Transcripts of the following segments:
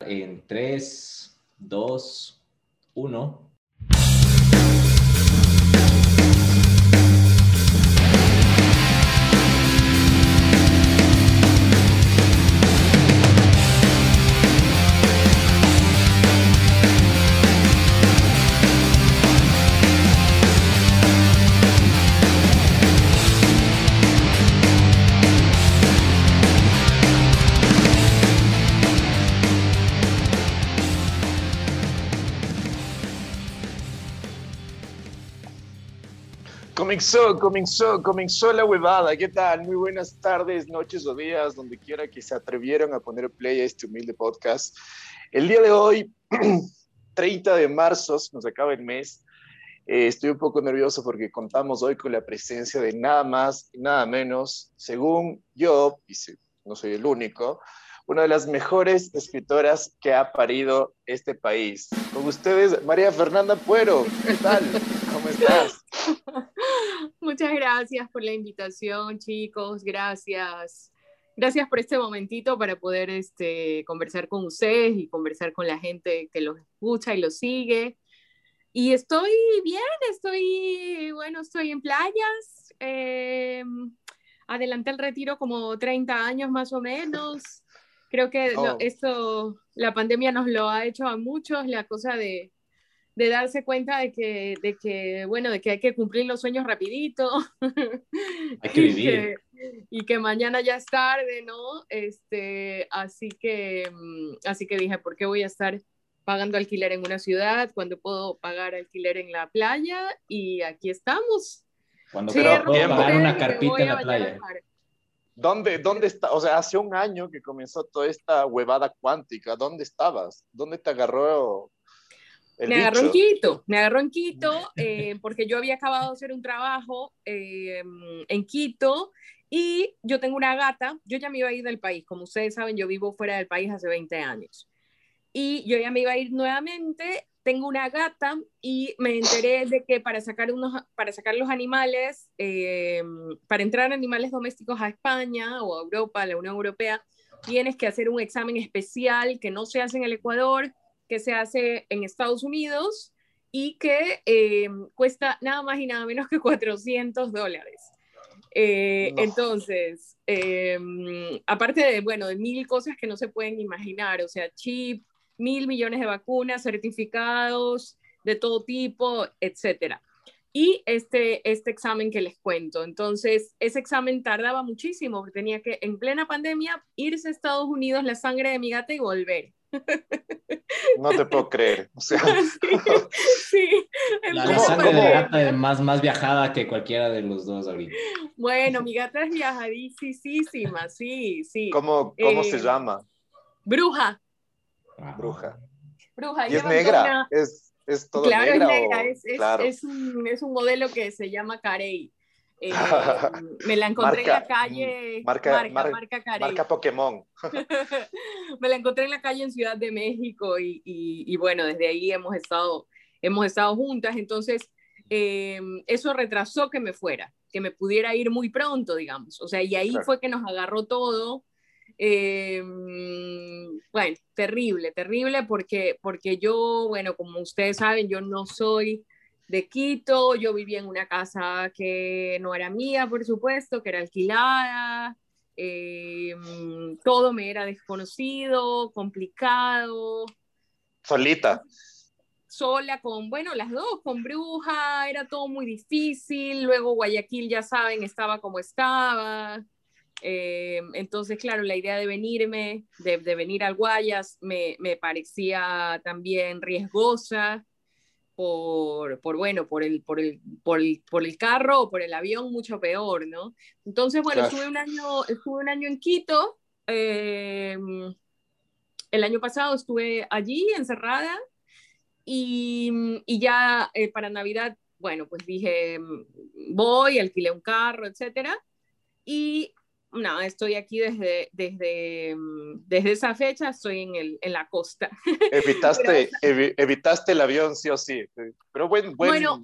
En 3, 2, 1. Comenzó, comenzó, comenzó la huevada. ¿Qué tal? Muy buenas tardes, noches o días, donde quiera que se atrevieron a poner play a este humilde podcast. El día de hoy, 30 de marzo, nos acaba el mes. Eh, estoy un poco nervioso porque contamos hoy con la presencia de nada más y nada menos, según yo, y no soy el único, una de las mejores escritoras que ha parido este país. Con ustedes, María Fernanda Puero. ¿Qué tal? ¿Cómo estás? Muchas gracias por la invitación, chicos. Gracias. Gracias por este momentito para poder este, conversar con ustedes y conversar con la gente que los escucha y los sigue. Y estoy bien, estoy, bueno, estoy en playas. Eh, adelanté el retiro como 30 años más o menos. Creo que Oh. esto, la pandemia nos lo ha hecho a muchos, la cosa de, de darse cuenta de que, de que, bueno, de que hay que cumplir los sueños rapidito. Hay que y vivir. y que mañana ya es tarde, ¿no? Este, así que, mm, así que dije, ¿por qué voy a estar pagando alquiler en una ciudad cuando puedo pagar alquiler en la playa? Y aquí estamos. Cuando puedo tiempo. pagar una carpita en a la playa. ¿Dónde, ¿Dónde está? O sea, hace un año que comenzó toda esta huevada cuántica. ¿Dónde estabas? ¿Dónde te agarró me agarró en? Quito, me agarró en Quito eh, porque yo había acabado de hacer un trabajo eh, en Quito y yo tengo una gata, yo ya me iba a ir del país, como ustedes saben, yo vivo fuera del país hace 20 años y yo ya me iba a ir nuevamente, tengo una gata y me enteré de que para sacar, unos, para sacar los animales, eh, para entrar animales domésticos a España o a Europa, a la Unión Europea, tienes que hacer un examen especial que no se hace en el Ecuador, que se hace en Estados Unidos y que eh, cuesta nada más y nada menos que 400 dólares. Eh, No. Entonces, eh, aparte de, bueno, de mil cosas que no se pueden imaginar, o sea, chip, mil millones de vacunas, certificados de todo tipo, etcétera. Y este, este examen que les cuento. Entonces, ese examen tardaba muchísimo, porque tenía que, en plena pandemia, irse a Estados Unidos la sangre de mi gata y volver. No te puedo creer. O sea, sí, La, la sangre de gata es más, más viajada que cualquiera de los dos ahorita. Bueno, mi gata es viajadísima, sí, sí. ¿cómo, cómo Eh, se llama? Bruja, Ah. bruja. bruja. ¿Y es lleva negra? una- ¿Es, es todo Claro, negra? es negra, o- es, es, claro. es un, es un modelo que se llama Carey. Eh, me la encontré en Marca- la calle, marca- marca, mar- marca Carey. Marca Pokémon. me la encontré en la calle en Ciudad de México y, y- y bueno, desde ahí hemos estado, hemos estado juntas, entonces eh, eso retrasó que me fuera, que me pudiera ir muy pronto, digamos, o sea, y ahí Claro. fue que nos agarró todo. eh, bueno, terrible, terrible, porque, porque yo, bueno, como ustedes saben, yo no soy de Quito, yo vivía en una casa que no era mía, por supuesto, que era alquilada, eh, todo me era desconocido, complicado, Solita. sola con, bueno, las dos, con bruja, era todo muy difícil, luego Guayaquil, ya saben, estaba como estaba, eh, entonces, claro, la idea de venirme, de, de venir al Guayas, me, me parecía también riesgosa, por, por, bueno, por el, por, el, por, el, por el carro o por el avión, mucho peor, ¿no? Entonces, bueno, Claro. estuve, un año, estuve un año en Quito. eh, el año pasado estuve allí encerrada y, y ya eh, para Navidad, bueno, pues dije, voy, alquilé un carro, etcétera. Y nada, estoy aquí desde, desde, desde esa fecha, estoy en, el, en la costa. Evitaste, evi- evitaste el avión, sí o sí. Pero buen, buen, Bueno,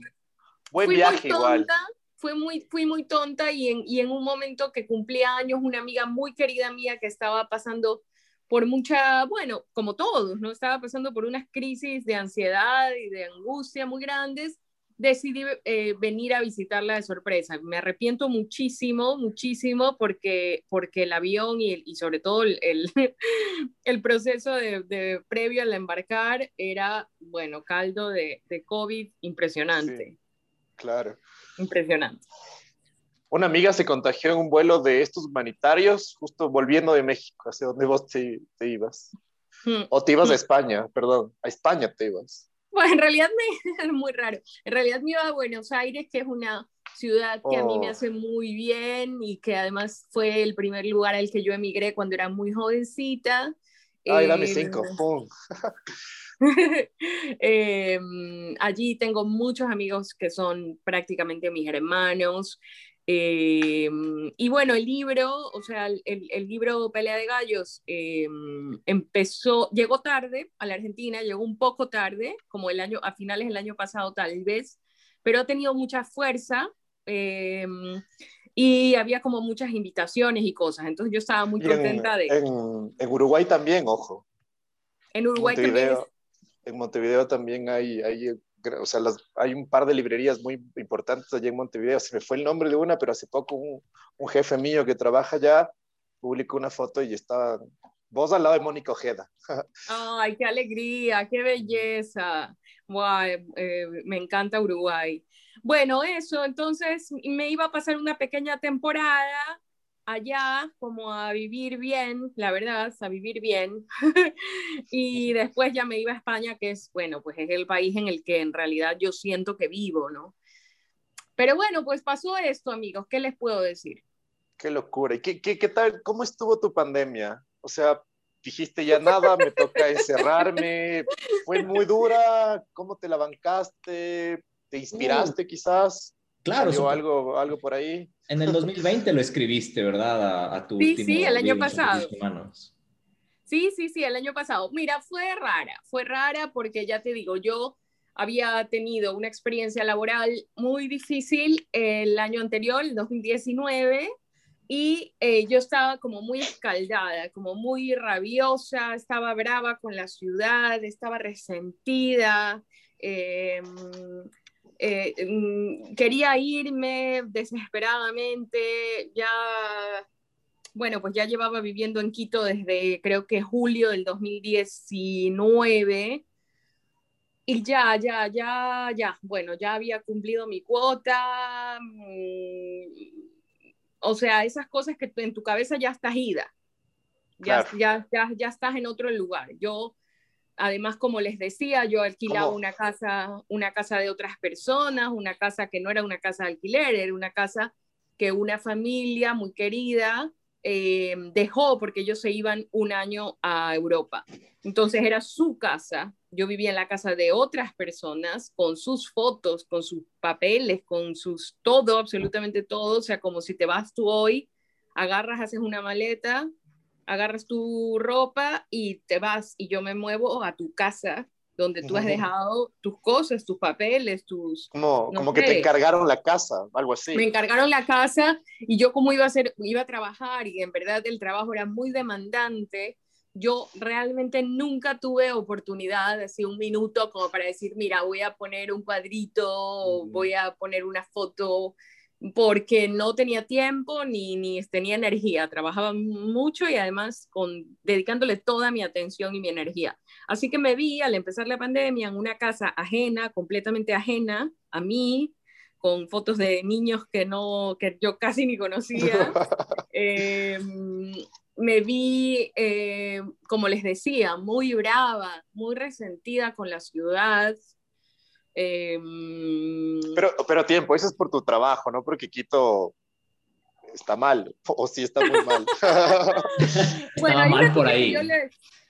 buen fui viaje muy igual. tonta, fui muy, fui muy tonta y en, y en un momento que cumplía años, una amiga muy querida mía que estaba pasando por mucha, bueno, como todos, ¿no? Estaba pasando por unas crisis de ansiedad y de angustia muy grandes decidí eh, venir a visitarla de sorpresa. Me arrepiento muchísimo, muchísimo, porque, porque el avión y, y sobre todo el, el, proceso de, de, previo al embarcar era, bueno, caldo de, de COVID impresionante. claro. Impresionante. Una amiga se contagió en un vuelo de estos humanitarios, justo volviendo de México, hacia donde vos te, te ibas. Hmm. O te ibas a hmm. España, perdón, a España te ibas. Pues en realidad me, es muy raro. En realidad me iba a Buenos Aires, que es una ciudad que a mí me oh. hace muy bien y que además fue el primer lugar al que yo emigré cuando era muy jovencita. Ay, dame em, cinco. Em, allí tengo muchos amigos que son prácticamente mis hermanos. Eh, y bueno, el libro, o sea, el, el libro Pelea de Gallos eh, empezó, llegó tarde a la Argentina, llegó un poco tarde, como el año, a finales del año pasado tal vez, pero ha tenido mucha fuerza eh, y había como muchas invitaciones y cosas, entonces yo estaba muy contenta de... En, en, Uruguay también, ojo. En Uruguay también. En Montevideo también hay, hay o sea, hay un par de librerías muy importantes allí en Montevideo, se me fue el nombre de una, pero hace poco un, un jefe mío que trabaja allá publicó una foto y estaba vos al lado de Mónica Ojeda. Ay, qué alegría, qué belleza. Eh, me encanta Uruguay. Bueno, eso, entonces me iba a pasar una pequeña temporada allá como a vivir bien, la verdad, a vivir bien. y después ya me iba a España, que es, bueno, pues es el país en el que en realidad yo siento que vivo, ¿no? Pero bueno, pues pasó esto, amigos, ¿qué les puedo decir? Qué locura. ¿Y qué, qué, qué tal? ¿Cómo estuvo tu pandemia? O sea, dijiste ya nada, me toca encerrarme. ¿Fue muy dura? ¿Cómo te la bancaste? ¿Te inspiraste quizás? Claro. algo, algo por ahí? En el 2020 lo escribiste, ¿verdad? A, tu sí, sí, el año pasado. Sí, sí, sí, el año pasado. Mira, fue rara, fue rara porque ya te digo, yo había tenido una experiencia laboral muy difícil el año anterior, el 2019, y eh, yo estaba como muy escaldada, como muy rabiosa, estaba brava con la ciudad, estaba resentida. Eh, eh, mm, quería irme desesperadamente, ya, bueno, pues ya llevaba viviendo en Quito desde creo que julio del 2019 y ya, ya, ya, ya, bueno, ya había cumplido mi cuota, mm, o sea, esas cosas que en tu cabeza ya estás ida, ya, ya, ya, ya estás en otro lugar. Yo Además, como les decía, yo alquilaba una casa, una casa de otras personas, una casa que no era una casa de alquiler, era una casa que una familia muy querida eh, dejó porque ellos se iban un año a Europa. Entonces era su casa. Yo vivía en la casa de otras personas con sus fotos, con sus papeles, con sus todo, absolutamente todo. O sea, como si te vas tú hoy, agarras, haces una maleta, agarras tu ropa y te vas y yo me muevo a tu casa donde tú has dejado tus cosas, tus papeles, tus... Como, como que te encargaron la casa, algo así. Me encargaron la casa y yo como iba a, hacer, iba a trabajar y en verdad el trabajo era muy demandante, yo realmente nunca tuve oportunidad, así un minuto como para decir, mira, voy a poner un cuadrito, voy a poner una foto, porque no tenía tiempo ni, ni tenía energía, trabajaba mucho y además con, dedicándole toda mi atención y mi energía. Así que me vi al empezar la pandemia en una casa ajena, completamente ajena a mí, con fotos de niños que, no, que yo casi ni conocía. Em, me vi, eh, como les decía, muy brava, muy resentida con la ciudad, Em, pero, pero tiempo, eso es por tu trabajo, no porque Quito está mal, o sí está muy mal. bueno, mal por ahí.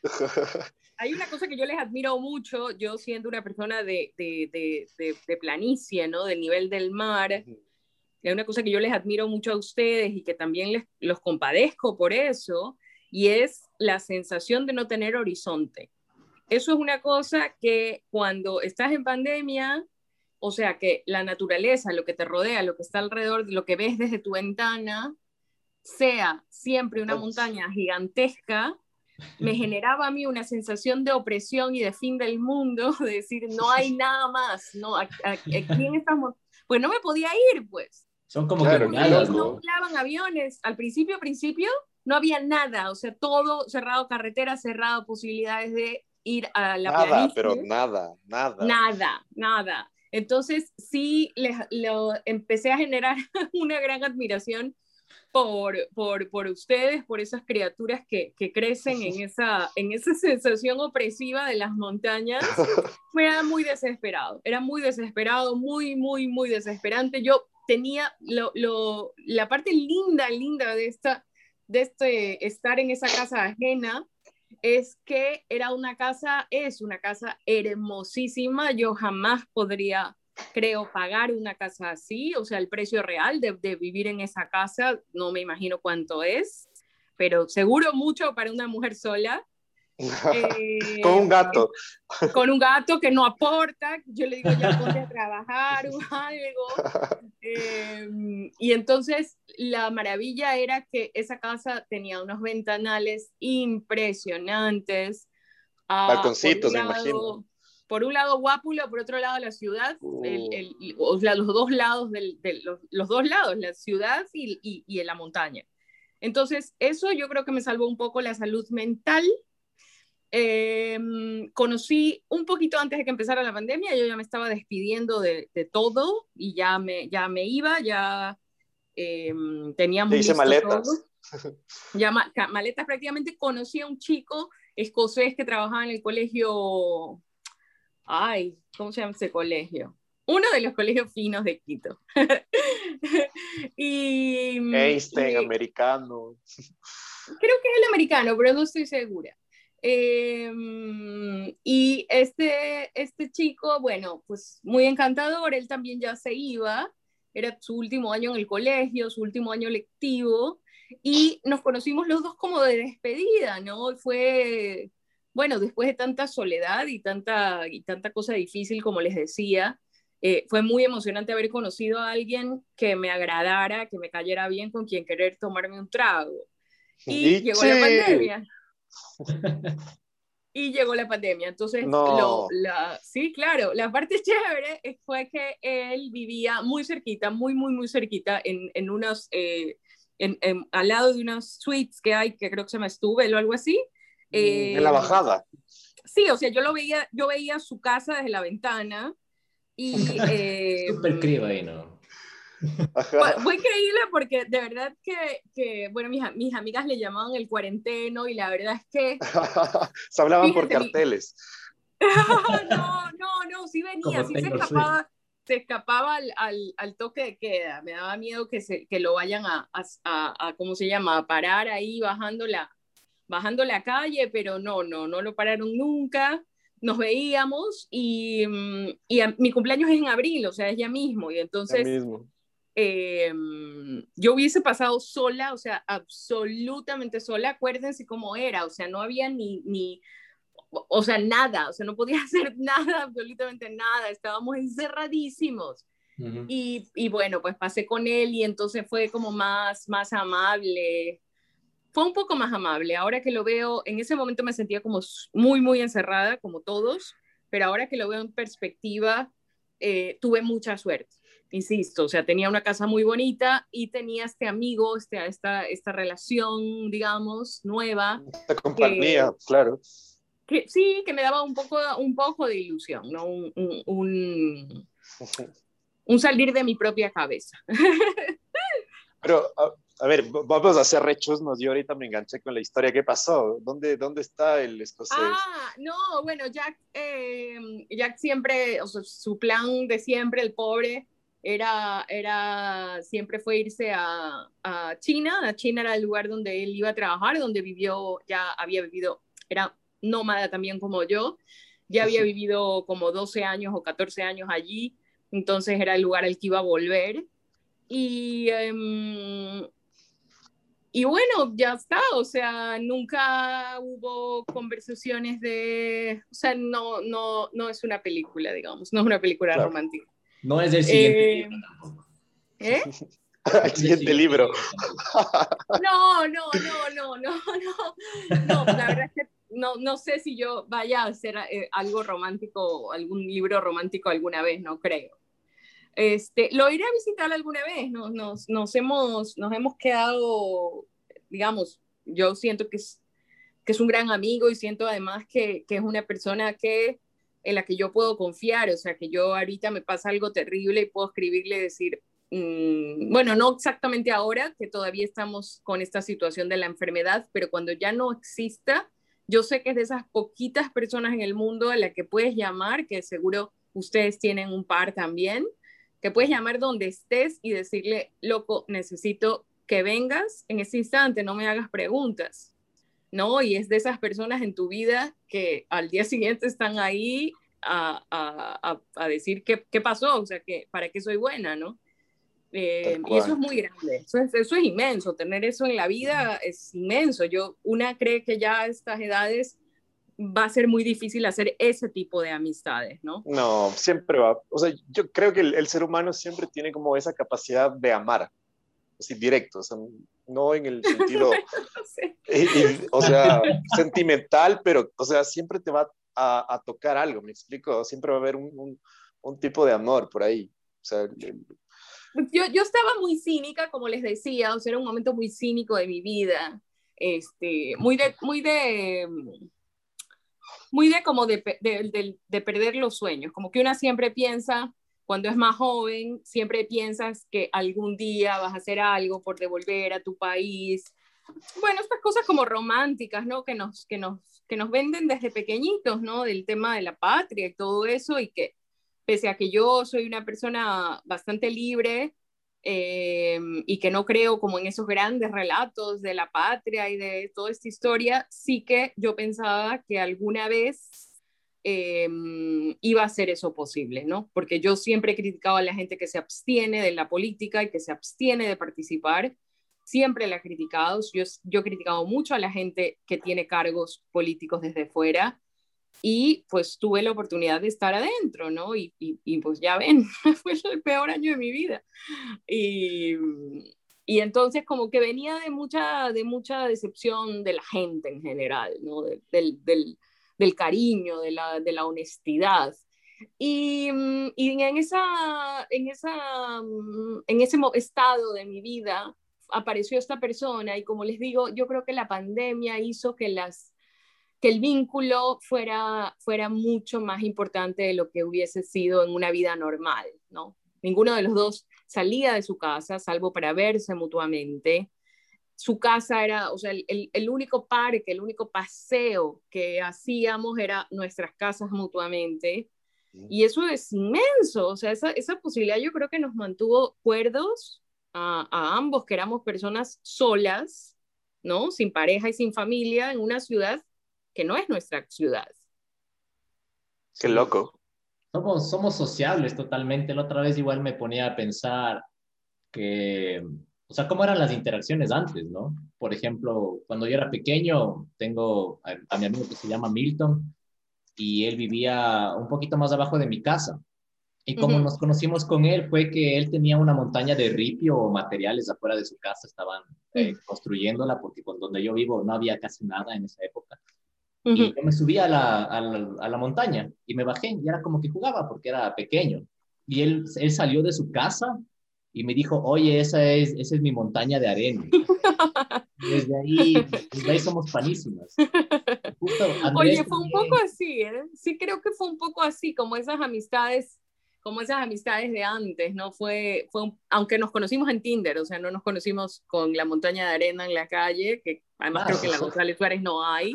hay una cosa que yo les admiro mucho, yo siendo una persona de, de, de, de planicie, ¿no? Del nivel del mar. Hay una cosa que yo les admiro mucho a ustedes y que también les, los compadezco por eso, y es la sensación de no tener horizonte. Eso es una cosa que cuando estás en pandemia, o sea, que la naturaleza, lo que te rodea, lo que está alrededor, lo que ves desde tu ventana, sea siempre una montaña gigantesca, me generaba a mí una sensación de opresión y de fin del mundo, de decir, no hay nada más, no, aquí en estamos, pues no me podía ir, pues. Son como que ¿no? No aviones, al principio, principio, no había nada, o sea, todo cerrado, carretera cerrado, posibilidades de ir a la Nada, pero nada, nada. Nada, nada. Entonces sí, le, lo, empecé a generar una gran admiración por, por, por ustedes, por esas criaturas que, que, crecen en esa, en esa sensación opresiva de las montañas. Era muy desesperado, era muy desesperado, muy, muy, muy desesperante. Yo tenía lo, lo, la parte linda, linda de, esta, de este estar en esa casa ajena es que era una casa, es una casa hermosísima. Yo jamás podría, creo, pagar una casa así. O sea, el precio real de, de vivir en esa casa, no me imagino cuánto es, pero seguro mucho para una mujer sola. Eh, con un gato. Con un gato que no aporta, yo le digo, ya ponte a trabajar o algo. Em, y entonces la maravilla era que esa casa tenía unos ventanales impresiononantes. Ah, Balconcitos, me imagino. Por un lado Guápulo, por otro lado la ciudad, el, uh. los dos lados, del, los, dos lados, la ciudad y, y, y la montaña. Entonces, eso yo creo que me salvó un poco la salud mental Em, conocí un poquito antes de que empezara la pandemia, yo ya me estaba despidiendo de, todo y ya me, ya me iba, ya eh, teníamos... Hice maletas. Ya maletas prácticamente. Conocí a un chico escocés que trabajaba en el colegio... Ay, ¿cómo se llama ese colegio? Uno de los colegios finos de Quito. y, Einstein, americano. Creo que es el americano, pero no estoy segura. Em, y este, este chico, bueno, pues muy encantador, él también ya se iba, era su último año en el colegio, su último año lectivo, y nos conocimos los dos como de despedida, ¿no? Fue, bueno, después de tanta soledad y tanta, y tanta cosa difícil, como les decía, eh, fue muy emocionante haber conocido a alguien que me agradara, que me cayera bien, con quien querer tomarme un trago. Y, llegó la pandemia. y llegó la pandemia. Entonces, la, sí, claro, la parte chévere fue que él vivía muy cerquita, muy, muy, muy cerquita, en, en unos, eh, en, al lado de unas suites que hay, que creo que se llama Stubel o algo así. en la eh, bajada. Sí, o sea, yo lo veía, yo veía su casa desde la ventana y... Eh, Súper crío ahí, ¿no? Fue, increíble porque de verdad que, que bueno, mis, mis, amigas le llamaban el cuarenteno y la verdad es que... se hablaban por carteles. no, no, no, sí venía, sí se escapaba, se escapaba al, al, al, toque de queda. Me daba miedo que, se, que lo vayan a, a, a, ¿cómo se llama?, a parar ahí bajando la, bajando la calle, pero no, no, no lo pararon nunca. Nos veíamos y, mm, mi cumpleaños es en abril, o sea, es ya mismo. Y entonces... mismo Em, yo hubiese pasado sola, o sea, absolutamente sola, acuérdense cómo era, o sea, no había ni, ni, o sea, nada, o sea, no podía hacer nada, absolutamente nada, estábamos encerradísimos. y, y, bueno, pues pasé con él y entonces fue como más, más amable, fue un poco más amable, ahora que lo veo, en ese momento me sentía como muy, muy encerrada, como todos, pero ahora que lo veo en perspectiva, eh, tuve mucha suerte insisto, o sea, tenía una casa muy bonita y tenía este amigo, este, esta, esta relación, digamos, nueva. Esta compañía, claro. Que, sí, que me daba un poco, un poco de ilusión, ¿no? Un, un, un, salir de mi propia cabeza. Pero, a, ver, vamos a hacer rechos, nos yo ahorita me enganché con la historia. ¿Qué pasó? ¿Dónde, dónde está el escocés? Ah, no, bueno, Jack, eh, Jack siempre, o sea, su plan de siempre, el pobre, era, era, siempre fue irse a, a, China. A China era el lugar donde él iba a trabajar, donde vivió, ya había vivido, era nómada también como yo, ya había vivido como 12 años o 14 años allí, entonces era el lugar al que iba a volver. Y, em, y bueno, ya está, o sea, nunca hubo conversaciones de, o sea, no, no, no es una película, digamos, no es una película romántica. No es el siguiente eh, tampoco. ¿Eh? al siguiente libro. No, no, no, no, no, no. No, la verdad es que no, no sé si yo vaya a hacer eh, algo romántico, algún libro romántico alguna vez, no creo. Este, lo iré a visitar alguna vez, nos, nos, nos, hemos, nos hemos quedado, digamos, yo siento que es, que es un gran amigo y siento además que, que es una persona que, en la que yo puedo confiar, o sea, que yo ahorita me pasa algo terrible y puedo escribirle decir, mm, bueno, no exactamente ahora, que todavía estamos con esta situación de la enfermedad, pero cuando ya no exista, yo sé que es de esas poquitas personas en el mundo a la que puedes llamar, que seguro ustedes tienen un par también, que puedes llamar donde estés y decirle, loco, necesito que vengas en ese instante, no me hagas preguntas. ¿No? Y es de esas personas en tu vida que al día siguiente están ahí a, a, a, decir qué, qué, pasó, o sea, que para qué soy buena, ¿no? Eh, y eso es muy grande, eso es, eso es inmenso, tener eso en la vida es inmenso. Yo, una cree que ya a estas edades va a ser muy difícil hacer ese tipo de amistades, ¿no? No, siempre va. O sea, yo creo que el, el ser humano siempre tiene como esa capacidad de amar, así directo, o sea, no en el sentido, o sea, sentimental, pero, o sea, siempre te va a, a, tocar algo, me explico, siempre va a haber un, un, un tipo de amor por ahí. O sea, yo, yo estaba muy cínica, como les decía, o sea, era un momento muy cínico de mi vida, este, muy de, muy de, muy de como de, de, de, de perder los sueños, como que una siempre piensa, cuando es más joven, siempre piensas que algún día vas a hacer algo por devolver a tu país. Bueno, estas cosas como románticas, ¿no? Que nos, que nos, que nos venden desde pequeñitos, ¿no? Del tema de la patria y todo eso, y que pese a que yo soy una persona bastante libre eh, y que no creo como en esos grandes relatos de la patria y de toda esta historia, sí que yo pensaba que alguna vez eh, iba a ser eso posible, ¿no? Porque yo siempre he criticado a la gente que se abstiene de la política y que se abstiene de participar. Siempre la he criticado. Yo, he criticado mucho a la gente que tiene cargos políticos desde fuera y pues tuve la oportunidad de estar adentro, ¿no? Y, pues ya ven, fue el peor año de mi vida. Y, y entonces como que venía de mucha, de mucha decepción de la gente en general, ¿no? del cariño, de la, de la honestidad. Y, mm, y, en, esa, en, esa, mm, en ese estado de mi vida apareció esta persona y como les digo, yo creo que la pandemia hizo que, las, que el vínculo fuera, fuera mucho más importante de lo que hubiese sido en una vida normal, ¿no? Ninguno de los dos salía de su casa, salvo para verse mutuamente su casa era, o sea, el, el, único parque, el único paseo que hacíamos era nuestras casas mutuamente. Y eso es inmenso, o sea, esa, esa posibilidad yo creo que nos mantuvo cuerdos a, a, ambos, que éramos personas solas, ¿no? Sin pareja y sin familia, en una ciudad que no es nuestra ciudad. Qué loco. Somos, somos sociables totalmente. La otra vez igual me ponía a pensar que o sea, cómo eran las interacciones antes, ¿no? Por ejemplo, cuando yo era pequeño, tengo a, mi amigo que se llama Milton y él vivía un poquito más abajo de mi casa. Y como nos conocimos con él fue que él tenía una montaña de ripio o materiales afuera de su casa, estaban eh, construyéndola porque con donde yo vivo no había casi nada en esa época. Y yo me subí a la, a, la, a la, montaña y me bajé y era como que jugaba porque era pequeño. Y él, él salió de su casa y me dijo, oye, esa es, esa es mi montaña de arena. desde, ahí, desde ahí somos panísimas. oye, fue un poco así, ¿eh? Sí creo que fue un poco así, como esas amistades como esas amistades de antes, ¿no? Fue, fue aunque nos conocimos en Tinder, o sea, no nos conocimos con la montaña de arena en la calle, que además creo que en la González Suárez no hay,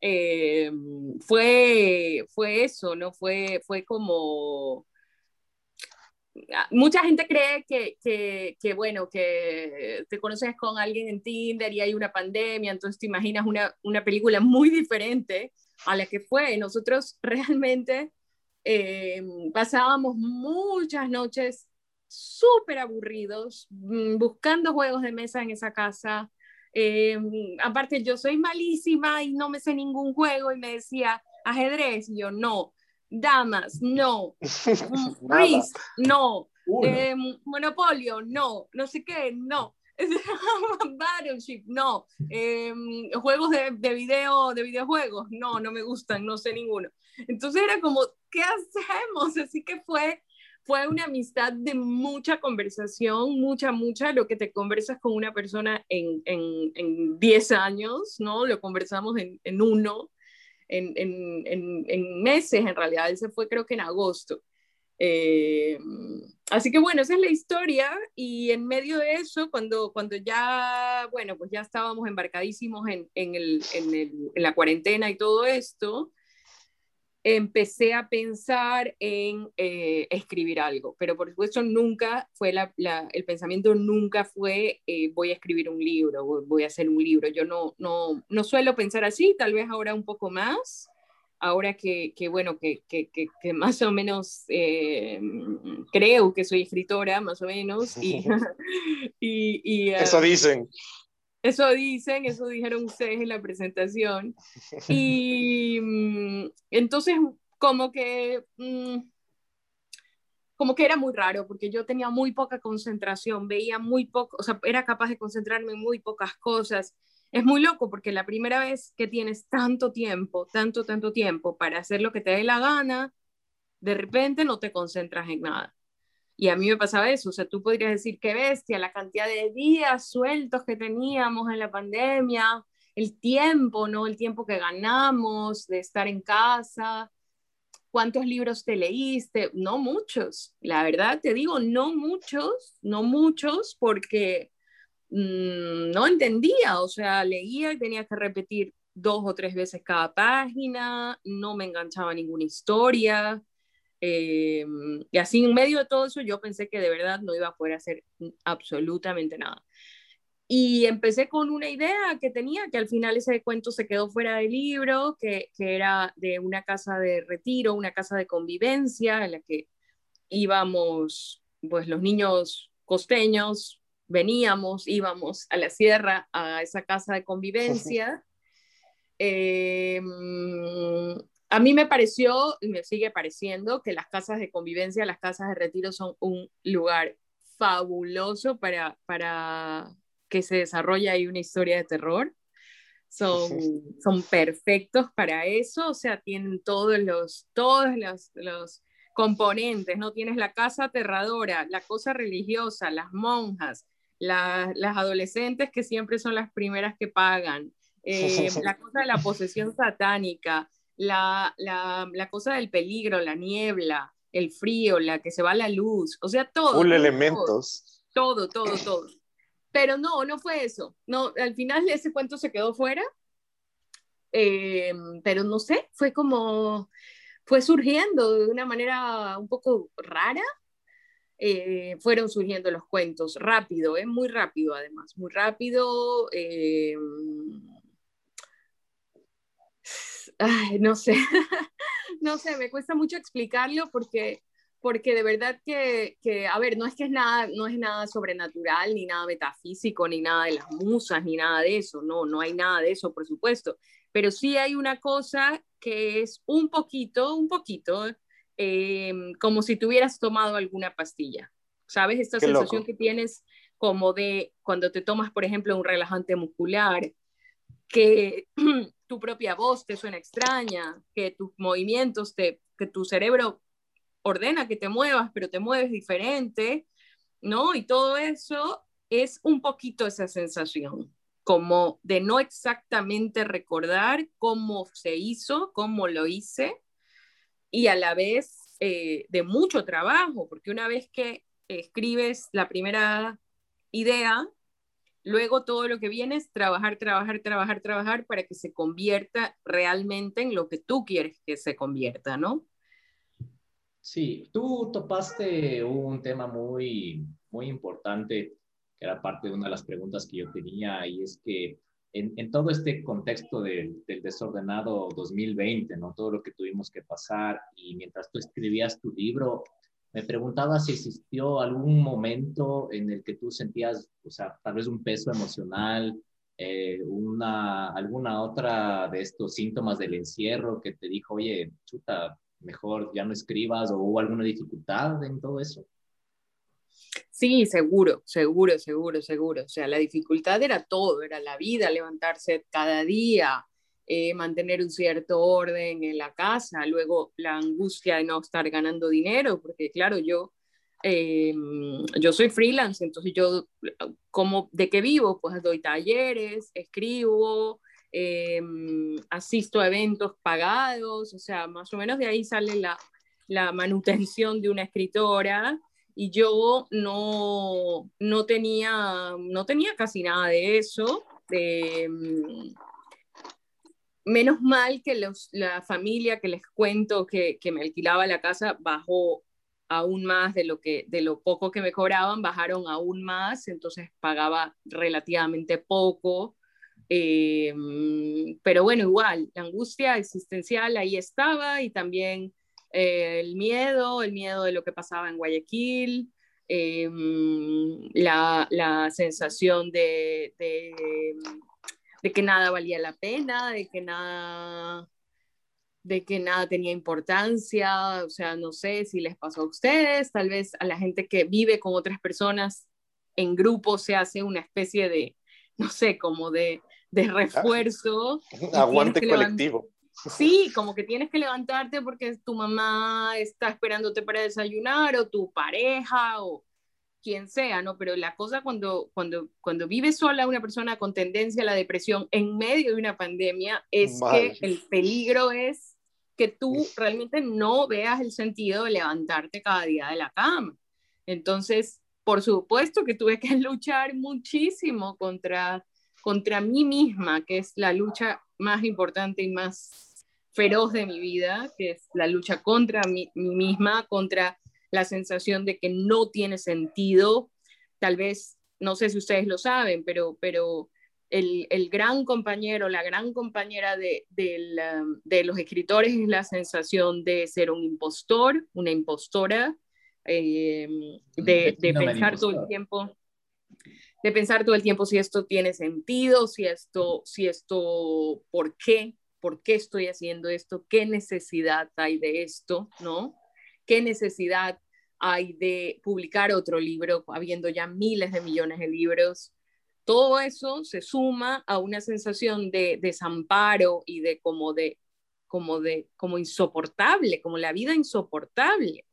eh, fue, fue eso, ¿no? Fue, fue como, Ah, mucha gente cree que, que, que, bueno, que te conoces con alguien en Tinder y hay una pandemia, entonces te imaginas una, una película muy diferente a la que fue. Nosotros realmente eh, pasábamos muchas noches súper aburridos mm, buscando juegos de mesa en esa casa. Eh, aparte, yo soy malísima y no me sé ningún juego y me decía ajedrez, y yo no damas, no, Risk, no, Eh, Monopolio, no. No sé qué, no. Battleship, no. Em, juegos de, de, video, de videojuegos, no, no me gustan, no sé ninguno. Entonces era como, ¿qué hacemos? Así que fue, fue una amistad de mucha conversación, mucha, mucha, lo que te conversas con una persona en 10 en, en años, ¿no? Lo conversamos en, en uno, en, en, meses en realidad, él se fue creo que en agosto. Eh, así que bueno, esa es la historia y en medio de eso, cuando, cuando ya, bueno, pues ya estábamos embarcadísimos en, en, el, en, el, en la cuarentena y todo esto, empecé a pensar en eh, escribir algo, pero por supuesto nunca fue la, el pensamiento nunca fue eh, voy a escribir un libro, voy a hacer un libro. Yo no, no, no suelo pensar así, tal vez ahora un poco más, ahora que, que bueno, que, que, que, más o menos eh, creo que soy escritora, más o menos. Y, y, Eso dicen. Eso dicen, eso dijeron ustedes en la presentación. Y mm, entonces, como que, mm, como que era muy raro, porque yo tenía muy poca concentración, veía muy poco, o sea, era capaz de concentrarme en muy pocas cosas. Es muy loco porque la primera vez que tienes tanto tiempo, tanto, tanto tiempo para hacer lo que te dé la gana, de repente no te concentras en nada. Y a mí me pasaba eso, o sea, tú podrías decir, qué bestia, la cantidad de días sueltos que teníamos en la pandemia, el tiempo, ¿no? El tiempo que ganamos de estar en casa, cuántos libros te leíste, no muchos, la verdad te digo, no muchos, no muchos, porque mm, no entendía, o sea, leía y tenía que repetir dos o tres veces cada página, no me enganchaba ninguna historia, eh, y así en medio de todo eso yo pensé que de verdad no iba a poder hacer absolutamente nada. Y empecé con una idea que tenía, que al final ese cuento se quedó fuera del libro, que, que era de una casa de retiro, una casa de convivencia en la que íbamos, pues los niños costeños, veníamos, íbamos a la sierra, a esa casa de convivencia. Eh, a mí me pareció y me sigue pareciendo que las casas de convivencia, las casas de retiro son un lugar fabuloso para, para que se desarrolle ahí una historia de terror. Son, son perfectos para eso, o sea, tienen todos los, todos los, los componentes, ¿no? Tienes la casa aterradora, la cosa religiosa, las monjas, las adolescentes que siempre son las primeras que pagan, eh, la cosa de la posesión satánica, la, la, la, cosa del peligro, la niebla, el frío, la que se va la luz, o sea, todo. Full elementos. Todo, todo, todo. Pero no, no fue eso. No, al final ese cuento se quedó fuera. Eh, pero no sé, fue como, fue surgiendo de una manera un poco rara. Eh, fueron surgiendo los cuentos rápido, eh, muy rápido además, muy rápido. Eh, ay, no sé, no sé, me cuesta mucho explicarlo porque, porque de verdad que, que, a ver, no es que es nada, no es nada sobrenatural, ni nada metafísico, ni nada de las musas, ni nada de eso, no, no hay nada de eso, por supuesto, pero sí hay una cosa que es un poquito, un poquito, eh, como si tuvieras tomado alguna pastilla, ¿sabes? Esta sensación que tienes como de cuando te tomas, por ejemplo, un relajante muscular, que tu propia voz te suena extraña, que tus movimientos, te, que tu cerebro ordena que te muevas, pero te mueves diferente, ¿no? Y todo eso es un poquito esa sensación, como de no exactamente recordar cómo se hizo, cómo lo hice, y a la vez eh, de mucho trabajo, porque una vez que escribes la primera idea, Luego todo lo que viene es trabajar, trabajar, trabajar, trabajar para que se convierta realmente en lo que tú quieres que se convierta, ¿no? Sí, tú topaste un tema muy, muy importante, que era parte de una de las preguntas que yo tenía, y es que en, en todo este contexto del, del desordenado 2020, ¿no? Todo lo que tuvimos que pasar, y mientras tú escribías tu libro, me preguntaba si existió algún momento en el que tú sentías, o sea, tal vez un peso emocional, eh, una, alguna otra de estos síntomas del encierro que te dijo, oye, chuta, mejor ya no escribas o hubo alguna dificultad en todo eso. Sí, seguro, seguro, seguro, seguro. O sea, la dificultad era todo, era la vida, levantarse cada día, eh, mantener un cierto orden en la casa, luego la angustia de no estar ganando dinero, porque claro, yo, eh, yo soy freelance, entonces yo, como de qué vivo? Pues doy talleres, escribo, eh, asisto a eventos pagados, o sea, más o menos de ahí sale la, la manutención de una escritora y yo no, no, tenía, no tenía casi nada de eso. Mm, menos mal que los, la familia que les cuento que, que, me alquilaba la casa bajó aún más de lo, que, de lo poco que me cobraban, bajaron aún más, entonces pagaba relativamente poco. Mm, pero bueno, igual, la angustia existencial ahí estaba y también eh, el miedo, el miedo de lo que pasaba en Guayaquil, eh, la, la, sensación de, de, que nada valía la pena, de que nada de que nada tenía importancia, o sea, no sé si les pasó a ustedes, tal vez a la gente que vive con otras personas en grupo se hace una especie de, no sé, como de, de ah, refuerzo. Aguante colectivo. Sí, como que tienes que levantarte porque tu mamá está esperándote para desayunar o tu pareja o quien sea, ¿no? Pero la cosa cuando, cuando, cuando vive sola una persona con tendencia a la depresión en medio de una pandemia es que el peligro es que tú realmente no veas el sentido de levantarte cada día de la cama. Entonces, por supuesto que tuve que luchar muchísimo contra, contra mí misma, que es la lucha más importante y más feroz de mi vida, que es la lucha contra mí, misma, contra la sensación de que no tiene sentido. Tal vez, no sé si ustedes lo saben, pero, pero el, el gran compañero, la gran compañera de, de, los escritores es la sensación de ser un impostor, una impostora, eh, de, de pensar todo el tiempo de pensar todo el tiempo si esto tiene sentido, si esto, si esto, por qué, por qué estoy haciendo esto, qué necesidad hay de esto, ¿no? ¿Qué necesidad hay de publicar otro libro, habiendo ya miles de millones de libros? Todo eso se suma a una sensación de desamparo y de como de como de como insoportable, como la vida insoportable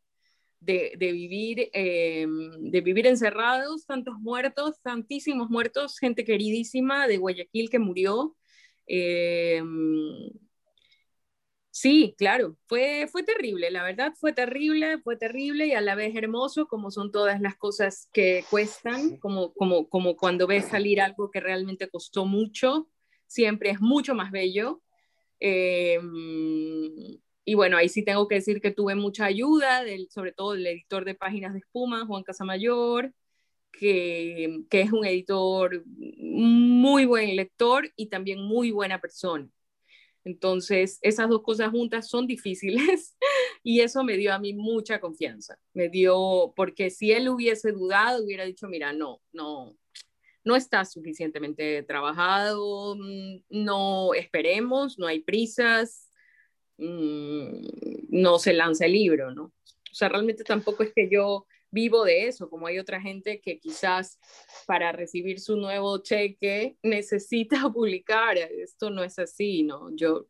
de, vivir eh, de vivir encerrados, tantos muertos, tantísimos muertos, gente queridísima de Guayaquil que murió, eh, sí, claro, fue, fue terrible, la verdad fue terrible, fue terrible y a la vez hermoso, como son todas las cosas que cuestan, como, como, como cuando ves salir algo que realmente costó mucho, siempre es mucho más bello. Eh, y bueno, ahí sí tengo que decir que tuve mucha ayuda, sobre todo del editor de Páginas de Espuma, Juan Casamayor, que, que, es un editor muy buen lector y también muy buena persona. Entonces, esas dos cosas juntas son difíciles y eso me dio a mí mucha confianza. Me dio, porque si él hubiese dudado, hubiera dicho, mira, no, no, no está suficientemente trabajado, mm, no esperemos, no hay prisas, mm, no se lanza el libro, ¿no? O sea, realmente tampoco es que yo vivo de eso, como hay otra gente que quizás para recibir su nuevo cheque necesita publicar. Esto no es así, ¿no? Yo,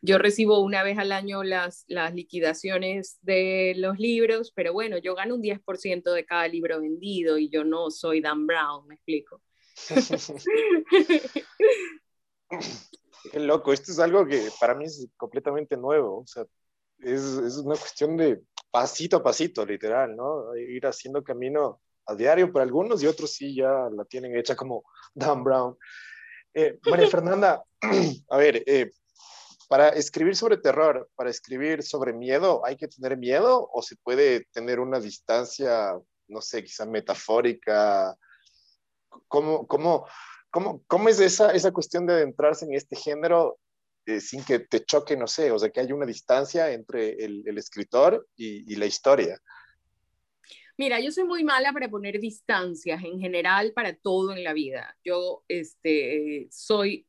yo recibo una vez al año las, las liquidaciones de los libros, pero bueno, yo gano un 10% de cada libro vendido y yo no soy Dan Brown, me explico. Qué loco, esto es algo que para mí es completamente nuevo, o sea, es, es una cuestión de pasito a pasito, literal, ¿no? Ir haciendo camino a diario para algunos y otros sí ya la tienen hecha como Dan Brown. Eh, María Fernanda, a ver, eh, para escribir sobre terror, para escribir sobre miedo, ¿hay que tener miedo o se puede tener una distancia, no sé, quizá metafórica? ¿Cómo, cómo, cómo, cómo es esa, esa cuestión de adentrarse en este género eh, sin que te choque, no sé, o sea, que hay una distancia entre el, el escritor y, y, la historia. Mira, yo soy muy mala para poner distancias en general para todo en la vida. Yo este, soy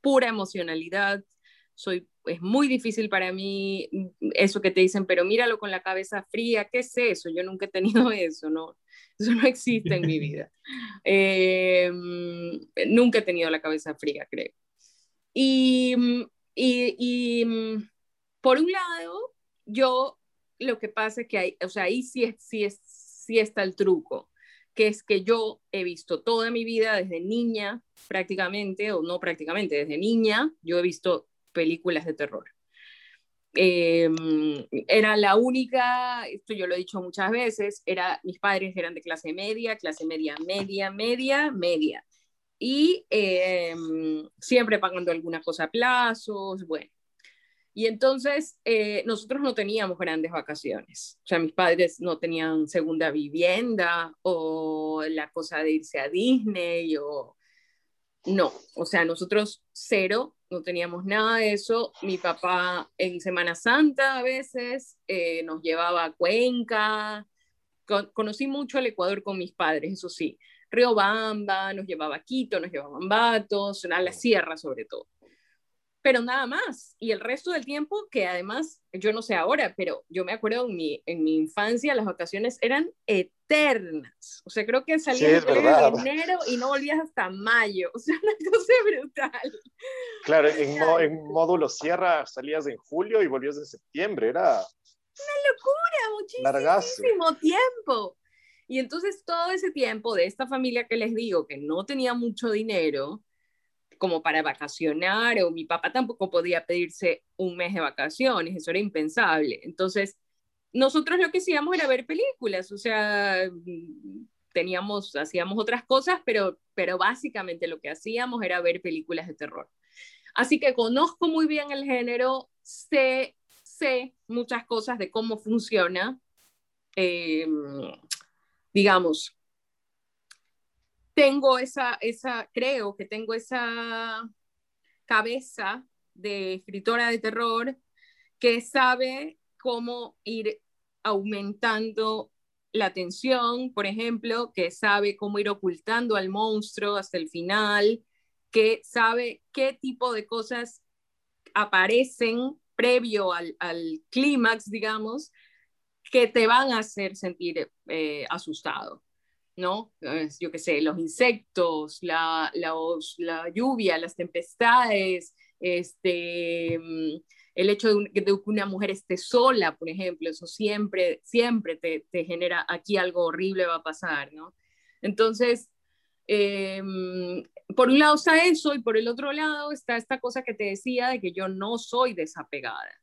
pura emocionalidad, soy, es muy difícil para mí eso que te dicen, pero míralo con la cabeza fría, ¿qué es eso? Yo nunca he tenido eso, ¿no? Eso no existe en mi vida. Eh, nunca he tenido la cabeza fría, creo. Y, y, y, por un lado, yo lo que pasa es que hay, o sea, ahí sí, es, sí, sí está el truco, que es que yo he visto toda mi vida desde niña, prácticamente, o no prácticamente, desde niña, yo he visto películas de terror. Eh, era la única, esto yo lo he dicho muchas veces, era, mis padres eran de clase media, clase media, media, media, media. Y eh, siempre pagando alguna cosa a plazos, bueno. Y entonces eh, nosotros no teníamos grandes vacaciones. O sea, mis padres no tenían segunda vivienda o la cosa de irse a Disney o... No, o sea, nosotros cero no teníamos nada de eso. Mi papá en Semana Santa a veces eh, nos llevaba a Cuenca. conocí mucho el Ecuador con mis padres, eso sí. Río Bamba, nos llevaba a Quito, nos llevaba a Ambatos, a la sierra sobre todo pero nada más. Y el resto del tiempo, que además, yo no sé ahora, pero yo me acuerdo en mi, en mi infancia, las vacaciones eran eternas. O sea, creo que salías en enero y no volvías hasta mayo. O sea, una cosa brutal. Claro, en, en módulo sierra salías en julio y volvías en septiembre. Era una locura, muchísimo tiempo. Y entonces todo ese tiempo de esta familia que les digo que no tenía mucho dinero, como para vacacionar, o mi papá tampoco podía pedirse un mes de vacaciones, eso era impensable. Entonces, nosotros lo que hacíamos era ver películas, o sea, teníamos, hacíamos otras cosas, pero, pero básicamente lo que hacíamos era ver películas de terror. Así que conozco muy bien el género, sé, sé muchas cosas de cómo funciona, em, digamos, tengo esa, esa, creo que tengo esa cabeza de escritora de terror que sabe cómo ir aumentando la tensión, por ejemplo, que sabe cómo ir ocultando al monstruo hasta el final, que sabe qué tipo de cosas aparecen previo al, al clímax, digamos, que te van a hacer sentir eh, asustado. ¿no? Yo qué sé, los insectos, la, la, lluvia, las tempestades, este, mm, el hecho de, que una mujer esté sola, por ejemplo, eso siempre, siempre te, genera, aquí algo horrible va a pasar, ¿no? Entonces, em, por un lado está eso y por el otro lado está esta cosa que te decía de que yo no soy desapegada.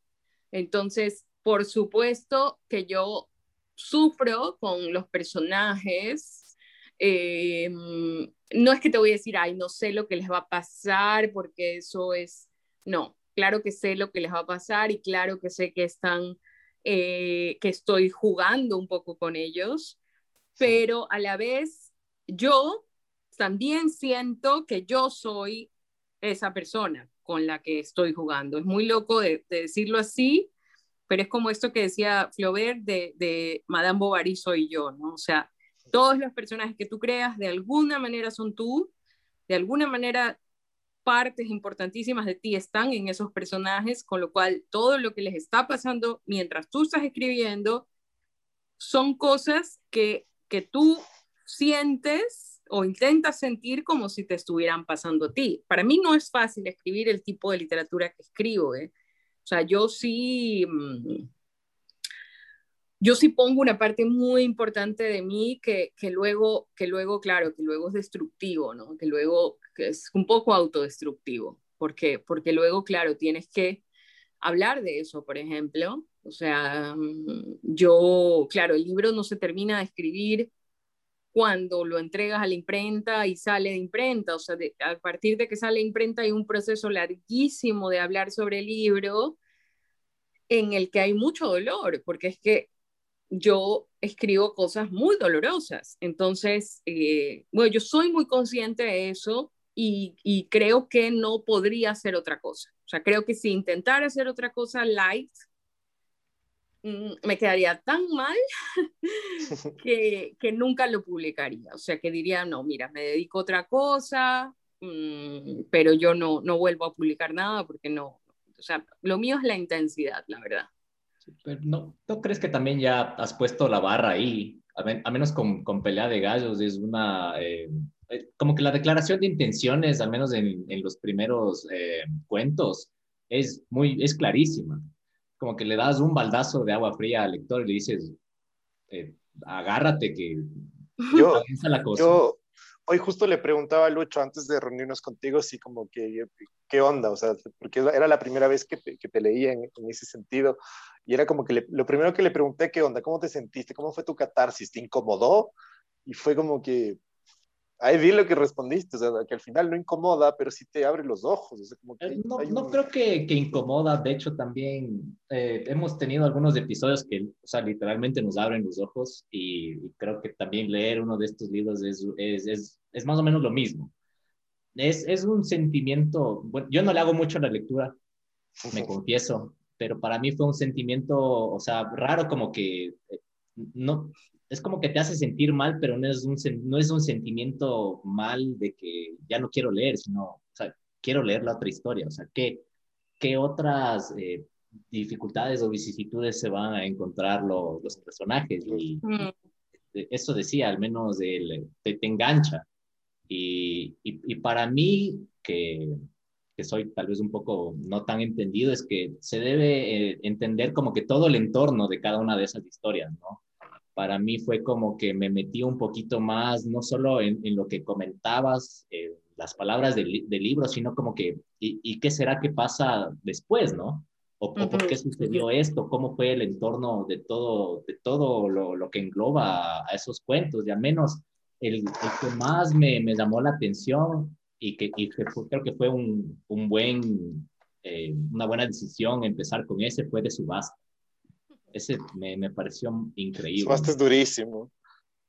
Entonces, por supuesto que yo sufro con los personajes eh, no es que te voy a decir, ay, no sé lo que les va a pasar, porque eso es, no, claro que sé lo que les va a pasar y claro que sé que están, eh, que estoy jugando un poco con ellos, pero a la vez yo también siento que yo soy esa persona con la que estoy jugando. Es muy loco de, decirlo así, pero es como esto que decía Flaubert de, Madame Bovary soy yo, ¿no? O sea, todos los personajes que tú creas de alguna manera son tú, de alguna manera partes importantísimas de ti están en esos personajes, con lo cual todo lo que les está pasando mientras tú estás escribiendo son cosas que, que tú sientes o intentas sentir como si te estuvieran pasando a ti. Para mí no es fácil escribir el tipo de literatura que escribo. ¿eh? O sea, yo sí, mm, yo sí pongo una parte muy importante de mí que, que, luego, que luego, claro, que luego es destructivo, ¿no? Que luego es un poco autodestructivo, porque, porque luego, claro, tienes que hablar de eso, por ejemplo. O sea, mm, yo, claro, el libro no se termina de escribir cuando lo entregas a la imprenta y sale de imprenta. O sea, a partir de que sale de imprenta hay un proceso larguísimo de hablar sobre el libro en el que hay mucho dolor, porque es que yo escribo cosas muy dolorosas. Entonces, eh, bueno, yo soy muy consciente de eso y, creo que no podría hacer otra cosa. O sea, creo que si intentara hacer otra cosa light, me quedaría tan mal que, nunca lo publicaría. O sea, que diría, no, mira, me dedico a otra cosa, mm, pero yo no, no vuelvo a publicar nada porque no, o sea, lo mío es la intensidad, la verdad. Pero no, ¿No crees que también ya has puesto la barra ahí? A, menos con, con, pelea de gallos, es una... Eh, eh, como que la declaración de intenciones, al menos en, en los primeros eh, cuentos, es muy, es clarísima. Como que le das un baldazo de agua fría al lector y le dices, agárrate que yo, la cosa. Yo, hoy justo le preguntaba a Lucho antes de reunirnos contigo, así como que, ¿qué onda? O sea, porque era la primera vez que, que te leía en, en, ese sentido. Y era como que lo primero que le pregunté, ¿qué onda? ¿Cómo te sentiste? ¿Cómo fue tu catarsis? ¿Te incomodó? Y fue como que, ahí vi lo que respondiste, o sea, que al final no incomoda, pero sí te abre los ojos. O sea, como que eh, no, no creo que, que, incomoda, de hecho también eh, hemos tenido algunos episodios que, o sea, literalmente nos abren los ojos y, creo que también leer uno de estos libros es, es, es, es más o menos lo mismo. Es, es un sentimiento, bueno, yo no le hago mucho la lectura, me confieso, pero para mí fue un sentimiento, o sea, raro como que eh, no, es como que te hace sentir mal, pero no es un, no es un sentimiento mal de que ya no quiero leer, sino, o sea, quiero leer la otra historia, o sea, ¿qué, qué otras eh, dificultades o vicisitudes se van a encontrar los, los personajes? Y mm. eso decía, al menos el, te, te engancha. Y, y, y para mí, que que soy tal vez un poco no tan entendido, es que se debe eh, entender como que todo el entorno de cada una de esas historias, ¿no? Para mí fue como que me metí un poquito más, no solo en, lo que comentabas, eh, las palabras del, libro, sino como que, ¿y, qué será que pasa después, no? O, por qué sucedió esto, cómo fue el entorno de todo, de todo lo, lo que engloba a, esos cuentos, y al menos el, el que más me, me llamó la atención y que, y creo que fue un, un buen, eh, una buena decisión empezar con ese, fue de subasta. Ese me, me pareció increíble. Es durísimo,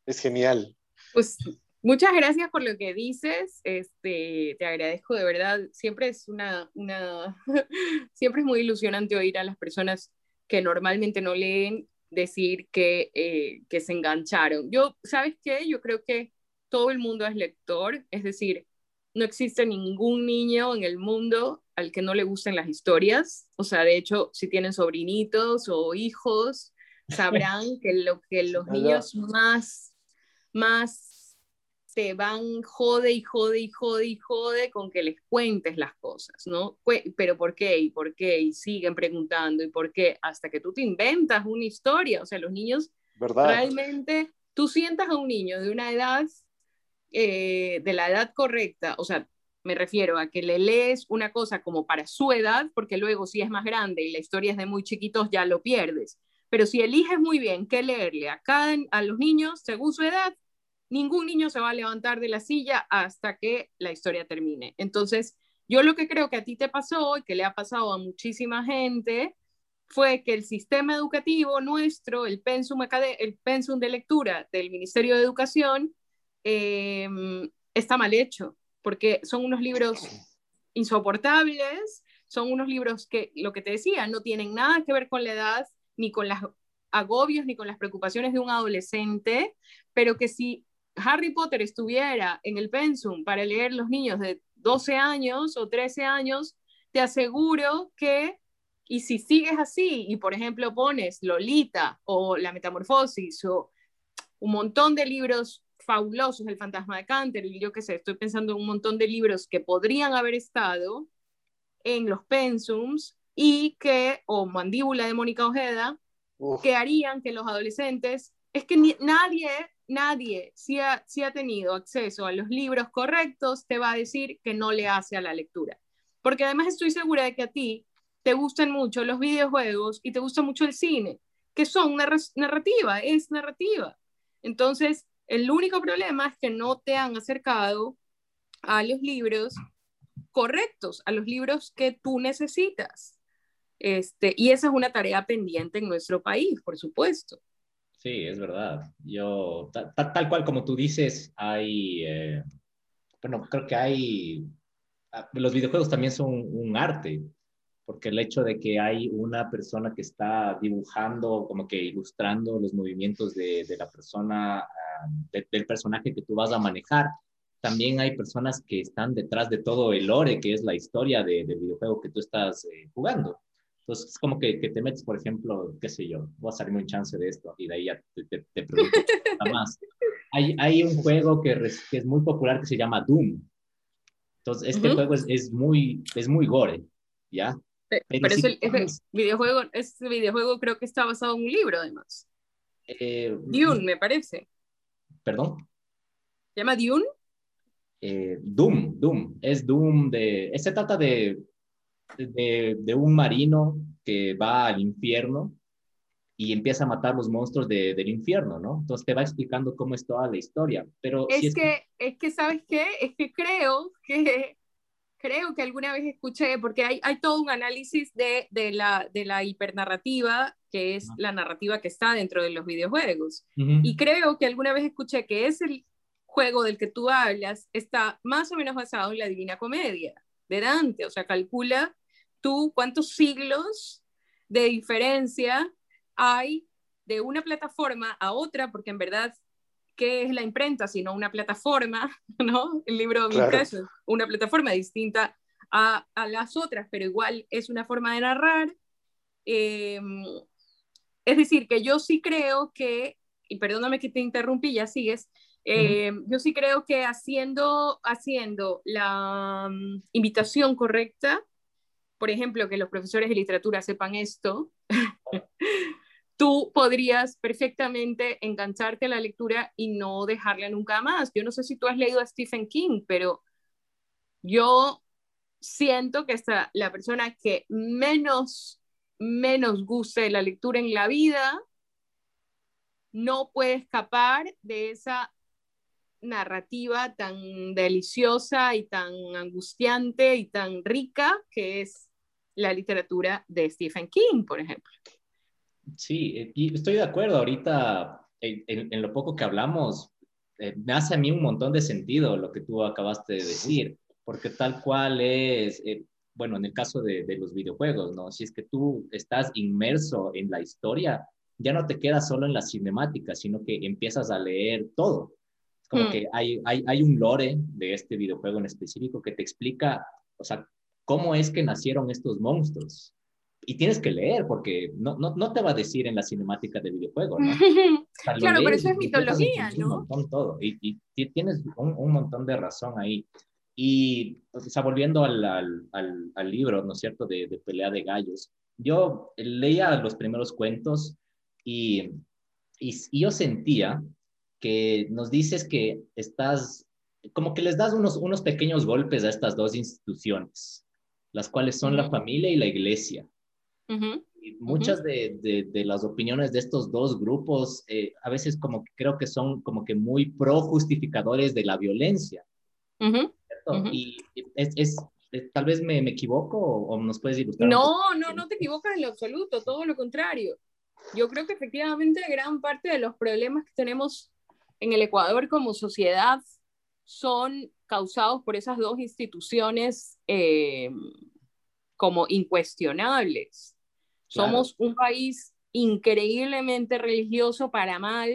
es genial. Pues muchas gracias por lo que dices, este, te agradezco de verdad, siempre es una, una siempre es muy ilusionante oír a las personas que normalmente no leen decir que, eh, que se engancharon. Yo, ¿sabes qué? Yo creo que todo el mundo es lector, es decir, no existe ningún niño en el mundo al que no le gusten las historias. O sea, de hecho, si tienen sobrinitos o hijos, sabrán que lo que los niños más, más te van jode y jode y jode y jode con que les cuentes las cosas, ¿no? Pero ¿por qué? ¿Y por qué? Y siguen preguntando, ¿y por qué? Hasta que tú te inventas una historia. O sea, los niños ¿verdad? realmente, tú sientas a un niño de una edad eh, de la edad correcta, o sea, me refiero a que le lees una cosa como para su edad, porque luego si es más grande y la historia es de muy chiquitos ya lo pierdes. Pero si eliges muy bien qué leerle a, cada, a los niños según su edad, ningún niño se va a levantar de la silla hasta que la historia termine. Entonces, yo lo que creo que a ti te pasó y que le ha pasado a muchísima gente fue que el sistema educativo nuestro, el pensum, de lectura del Ministerio de Educación, Em, está mal hecho, porque son unos libros insoportables, son unos libros que, lo que te decía, no tienen nada que ver con la edad, ni con los agobios, ni con las preocupaciones de un adolescente, pero que si Harry Potter estuviera en el pensum para leer los niños de 12 años o 13 años, te aseguro que, y si sigues así, y por ejemplo pones Lolita o La Metamorfosis o un montón de libros fabulosos, El fantasma de Canterville, yo qué sé, estoy pensando en un montón de libros que podrían haber estado en los pensums y que, o Mandíbula de Mónica Ojeda, que harían que los adolescentes, es que nadie, nadie, si ha, si ha tenido acceso a los libros correctos, te va a decir que no le hace a la lectura. Porque además estoy segura de que a ti te gustan mucho los videojuegos y te gusta mucho el cine, que son narrativa, es narrativa. Entonces, el único problema es que no te han acercado a los libros correctos, a los libros que tú necesitas. Este, y esa es una tarea pendiente en nuestro país, por supuesto. Sí, es verdad. Yo, tal, cual como tú dices, hay, eh, bueno, creo que hay, ah, los videojuegos también son un arte porque el hecho de que hay una persona que está dibujando, como que ilustrando los movimientos de, de la persona, ah, del personaje que tú vas a manejar, también hay personas que están detrás de todo el lore, que es la historia de, del videojuego que tú estás eh, jugando. Entonces, es como que, que, te metes, por ejemplo, qué sé yo, voy a salirme un chance de esto y de ahí ya te, te, te pregunto más. Hay, hay un juego que, que, es muy popular que se llama Doom. Entonces, este uh -huh. juego es, es, muy, es muy gore, ¿ya? Pero, Pero ese, ese, videojuego, ese videojuego creo que está basado en un libro, además. Eh, Dune, me parece. ¿Perdón? ¿Se llama Dune? Eh, Doom, Doom. Es Doom de... Se trata de de, de, un marino que va al infierno y empieza a matar los monstruos de, del infierno, ¿no? Entonces te va explicando cómo es toda la historia. Pero es, si es que, es que, ¿sabes qué? Es que creo que, creo que alguna vez escuché, porque hay, hay todo un análisis de, de, la, de la hipernarrativa, que es la narrativa que está dentro de los videojuegos. Uh -huh. Y creo que alguna vez escuché que ese juego del que tú hablas está más o menos basado en la Divina Comedia de Dante, o sea, calcula tú cuántos siglos de diferencia hay de una plataforma a otra, porque en verdad, ¿qué es la imprenta? Sino una plataforma, ¿no? El libro claro. impreso, una plataforma distinta a, a, las otras, pero igual es una forma de narrar. Eh, es decir, que yo sí creo que, y perdóname que te interrumpí, ya sigues, eh, uh -huh. Yo sí creo que haciendo, haciendo la um, invitación correcta, por ejemplo, que los profesores de literatura sepan esto, tú podrías perfectamente engancharte a la lectura y no dejarla nunca más. Yo no sé si tú has leído a Stephen King, pero yo siento que hasta la persona que menos, menos guste la lectura en la vida no puede escapar de esa narrativa tan deliciosa y tan angustiante y tan rica que es la literatura de Stephen King, por ejemplo. Sí, y estoy de acuerdo. Ahorita, en, en, en lo poco que hablamos, eh, me hace a mí un montón de sentido lo que tú acabaste de decir, porque tal cual es, eh, bueno, en el caso de, de, los videojuegos, ¿no? Si es que tú estás inmerso en la historia, ya no te quedas solo en la cinemática, sino que empiezas a leer todo. Como mm. que hay, hay, hay un lore de este videojuego en específico que te explica, o sea, cómo es que nacieron estos monstruos. Y tienes que leer, porque no, no, no te va a decir en la cinemática del videojuego, ¿no? Claro, pero eso es mitología, ¿no? Un montón todo. Y, y tienes un, un, montón de razón ahí. Y, o sea, volviendo al, al, al, al libro, ¿no es cierto?, de, de, Pelea de Gallos, yo leía los primeros cuentos y, y, y yo sentía que nos dices que estás, como que les das unos, unos pequeños golpes a estas dos instituciones, las cuales son uh -huh. la familia y la iglesia. Uh -huh. y muchas uh -huh. de, de, de, las opiniones de estos dos grupos, eh, a veces como que creo que son como que muy pro justificadores de la violencia. Y es, es, es, tal vez me, me equivoco o, o, nos puedes ilustrar. No, no, no te equivocas en lo absoluto, todo lo contrario. Yo creo que efectivamente gran parte de los problemas que tenemos en el Ecuador como sociedad son causados por esas dos instituciones eh, como incuestionables. Claro. Somos un país increíblemente religioso para mal,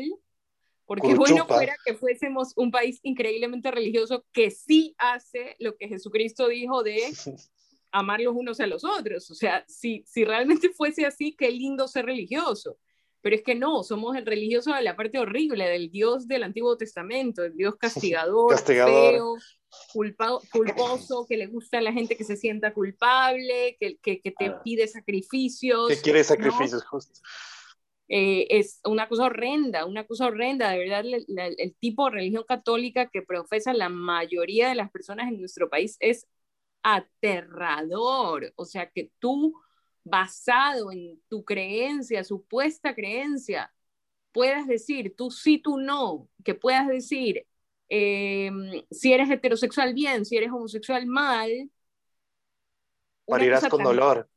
porque bueno fuera que fuésemos un país increíblemente religioso que sí hace lo que Jesucristo dijo de amar los unos a los otros. O sea, si, si realmente fuese así, qué lindo ser religioso. Pero es que no, somos el religioso de la parte horrible, del Dios del Antiguo Testamento, el Dios castigador, castigador. feo, culpado, culposo, que le gusta a la gente que se sienta culpable, que, que, que te ah. pide sacrificios. Que quiere sacrificios, ¿no? justo. Eh, es una cosa horrenda, una cosa horrenda, de verdad, la, la, el tipo de religión católica que profesa la mayoría de las personas en nuestro país es aterrador, o sea, que tú basado en tu creencia, supuesta creencia, puedas decir tú sí, tú no, que puedas decir eh, si eres heterosexual bien, si eres homosexual mal. Morirás con tan... dolor.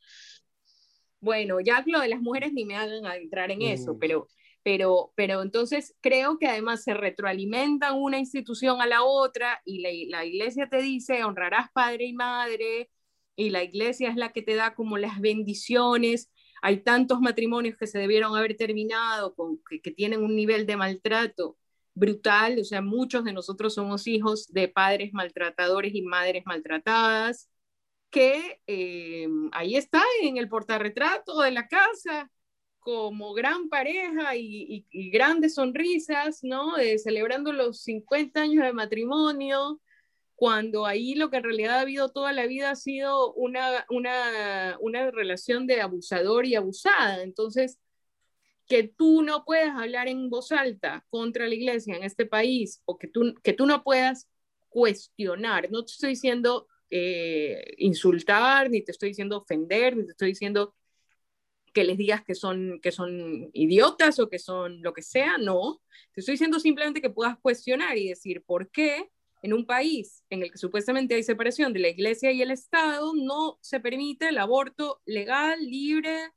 Bueno, ya lo de las mujeres ni me hagan entrar en mm. eso, pero, pero, pero entonces creo que además se retroalimentan una institución a la otra y la, la iglesia te dice honrarás padre y madre, y la iglesia es la que te da como las bendiciones. Hay tantos matrimonios que se debieron haber terminado, con, que, que tienen un nivel de maltrato brutal, o sea, muchos de nosotros somos hijos de padres maltratadores y madres maltratadas, que eh, ahí está en el portarretrato de la casa, como gran pareja y, grandes sonrisas, ¿no? celebrando los 50 años de matrimonio, cuando ahí lo que en realidad ha habido toda la vida ha sido una, una, una relación de abusador y abusada. Entonces, que tú no puedas hablar en voz alta contra la iglesia en este país o que tú, que tú no puedas cuestionar, no te estoy diciendo eh, insultar, ni te estoy diciendo ofender, ni te estoy diciendo que les digas que son, que son idiotas o que son lo que sea, no. Te estoy diciendo simplemente que puedas cuestionar y decir por qué en un país en el que supuestamente hay separación de la iglesia y el Estado no se permite el aborto legal, libre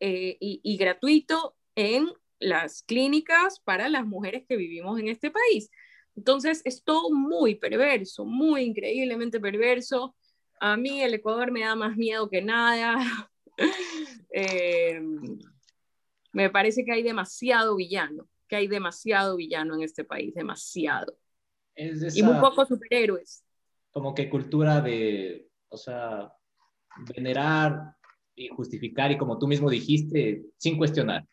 eh, y, y gratuito en las clínicas para las mujeres que vivimos en este país. Entonces es todo muy perverso, muy increíblemente perverso. A mí el Ecuador me da más miedo que nada. Eh, me parece que hay demasiado villano, que hay demasiado villano en este país, demasiado. y muy pocos superhéroes. Como que cultura de, o sea, venerar y justificar y como tú mismo dijiste, sin cuestionar,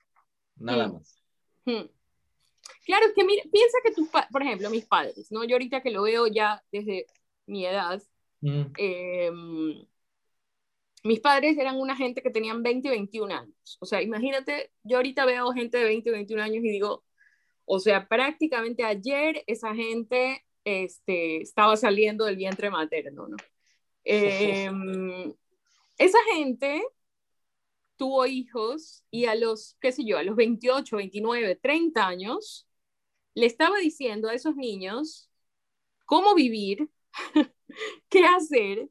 nada más. Claro, es que mira, piensa que tus, por ejemplo, mis padres, ¿no? Yo ahorita que lo veo ya desde mi edad, em, mis padres eran una gente que tenían 20 y 21 años. O sea, imagínate, yo ahorita veo gente de 20 y 21 años y digo, o sea, prácticamente ayer esa gente este, estaba saliendo del vientre materno, ¿no? Em, esa gente tuvo hijos y a los, qué sé yo, a los 28, 29, 30 años, le estaba diciendo a esos niños cómo vivir, qué hacer.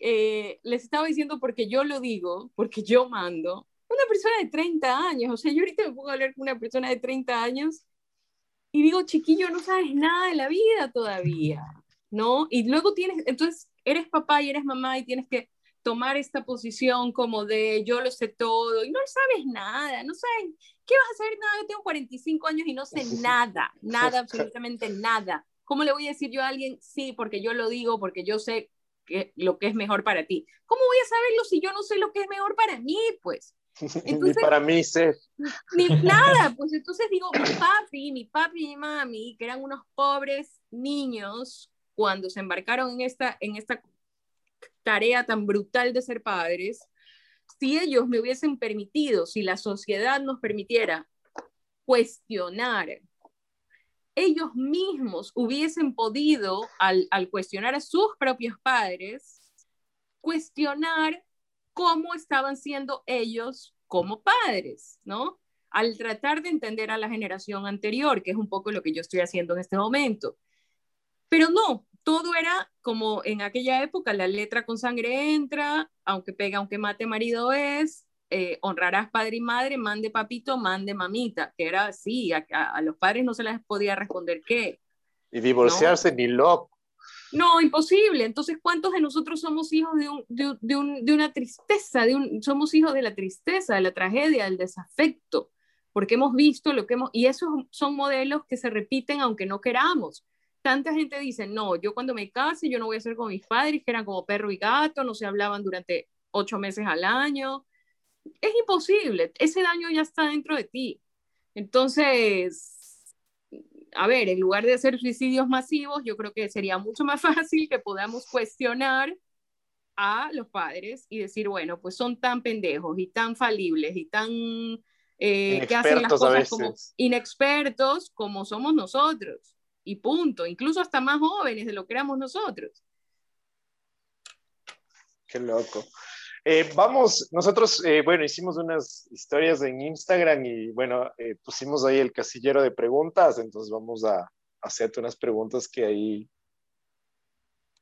Eh, les estaba diciendo porque yo lo digo, porque yo mando. Una persona de 30 años, o sea, yo ahorita me puedo hablar con una persona de 30 años y digo, chiquillo, no sabes nada de la vida todavía, ¿no? Y luego tienes, entonces eres papá y eres mamá y tienes que tomar esta posición como de yo lo sé todo y no sabes nada, no sabes, ¿qué vas a hacer? Nada, yo tengo 45 años y no sé nada, nada, absolutamente nada. ¿Cómo le voy a decir yo a alguien, sí, porque yo lo digo, porque yo sé que, lo que es mejor para ti? ¿Cómo voy a saberlo si yo no sé lo que es mejor para mí? Pues. ni para mí sé. Ni nada, pues entonces digo, mi papi, mi papi y mi mami, que eran unos pobres niños cuando se embarcaron en esta, en esta tarea tan brutal de ser padres, si ellos me hubiesen permitido, si la sociedad nos permitiera cuestionar, ellos mismos hubiesen podido, al, cuestionar a sus propios padres, cuestionar cómo estaban siendo ellos como padres, ¿no? Al tratar de entender a la generación anterior, que es un poco lo que yo estoy haciendo en este momento. Pero no, todo era como en aquella época, la letra con sangre entra, aunque pega, aunque mate, marido es, eh, honrarás padre y madre, mande papito, mande mamita, que era así, a, los padres no se les podía responder qué. Y divorciarse ni loco. No, imposible. Entonces, ¿cuántos de nosotros somos hijos de, un, de, un, de una tristeza? De un, somos hijos de la tristeza, de la tragedia, del desafecto, porque hemos visto lo que hemos... Y esos son modelos que se repiten aunque no queramos tanta gente dice, no, yo cuando me case, yo no voy a ser con mis padres, que eran como perro y gato, no se hablaban durante ocho meses al año. Es imposible, ese daño ya está dentro de ti. Entonces, a ver, en lugar de hacer suicidios masivos, yo creo que sería mucho más fácil que podamos cuestionar a los padres y decir, bueno, pues son tan pendejos y tan falibles y tan eh, que hacen las cosas como inexpertos como somos nosotros y punto, incluso hasta más jóvenes de lo que éramos nosotros. Qué loco. Eh, vamos, nosotros, eh, bueno, hicimos unas historias en Instagram y bueno, eh, pusimos ahí el casillero de preguntas, entonces vamos a, hacerte unas preguntas que ahí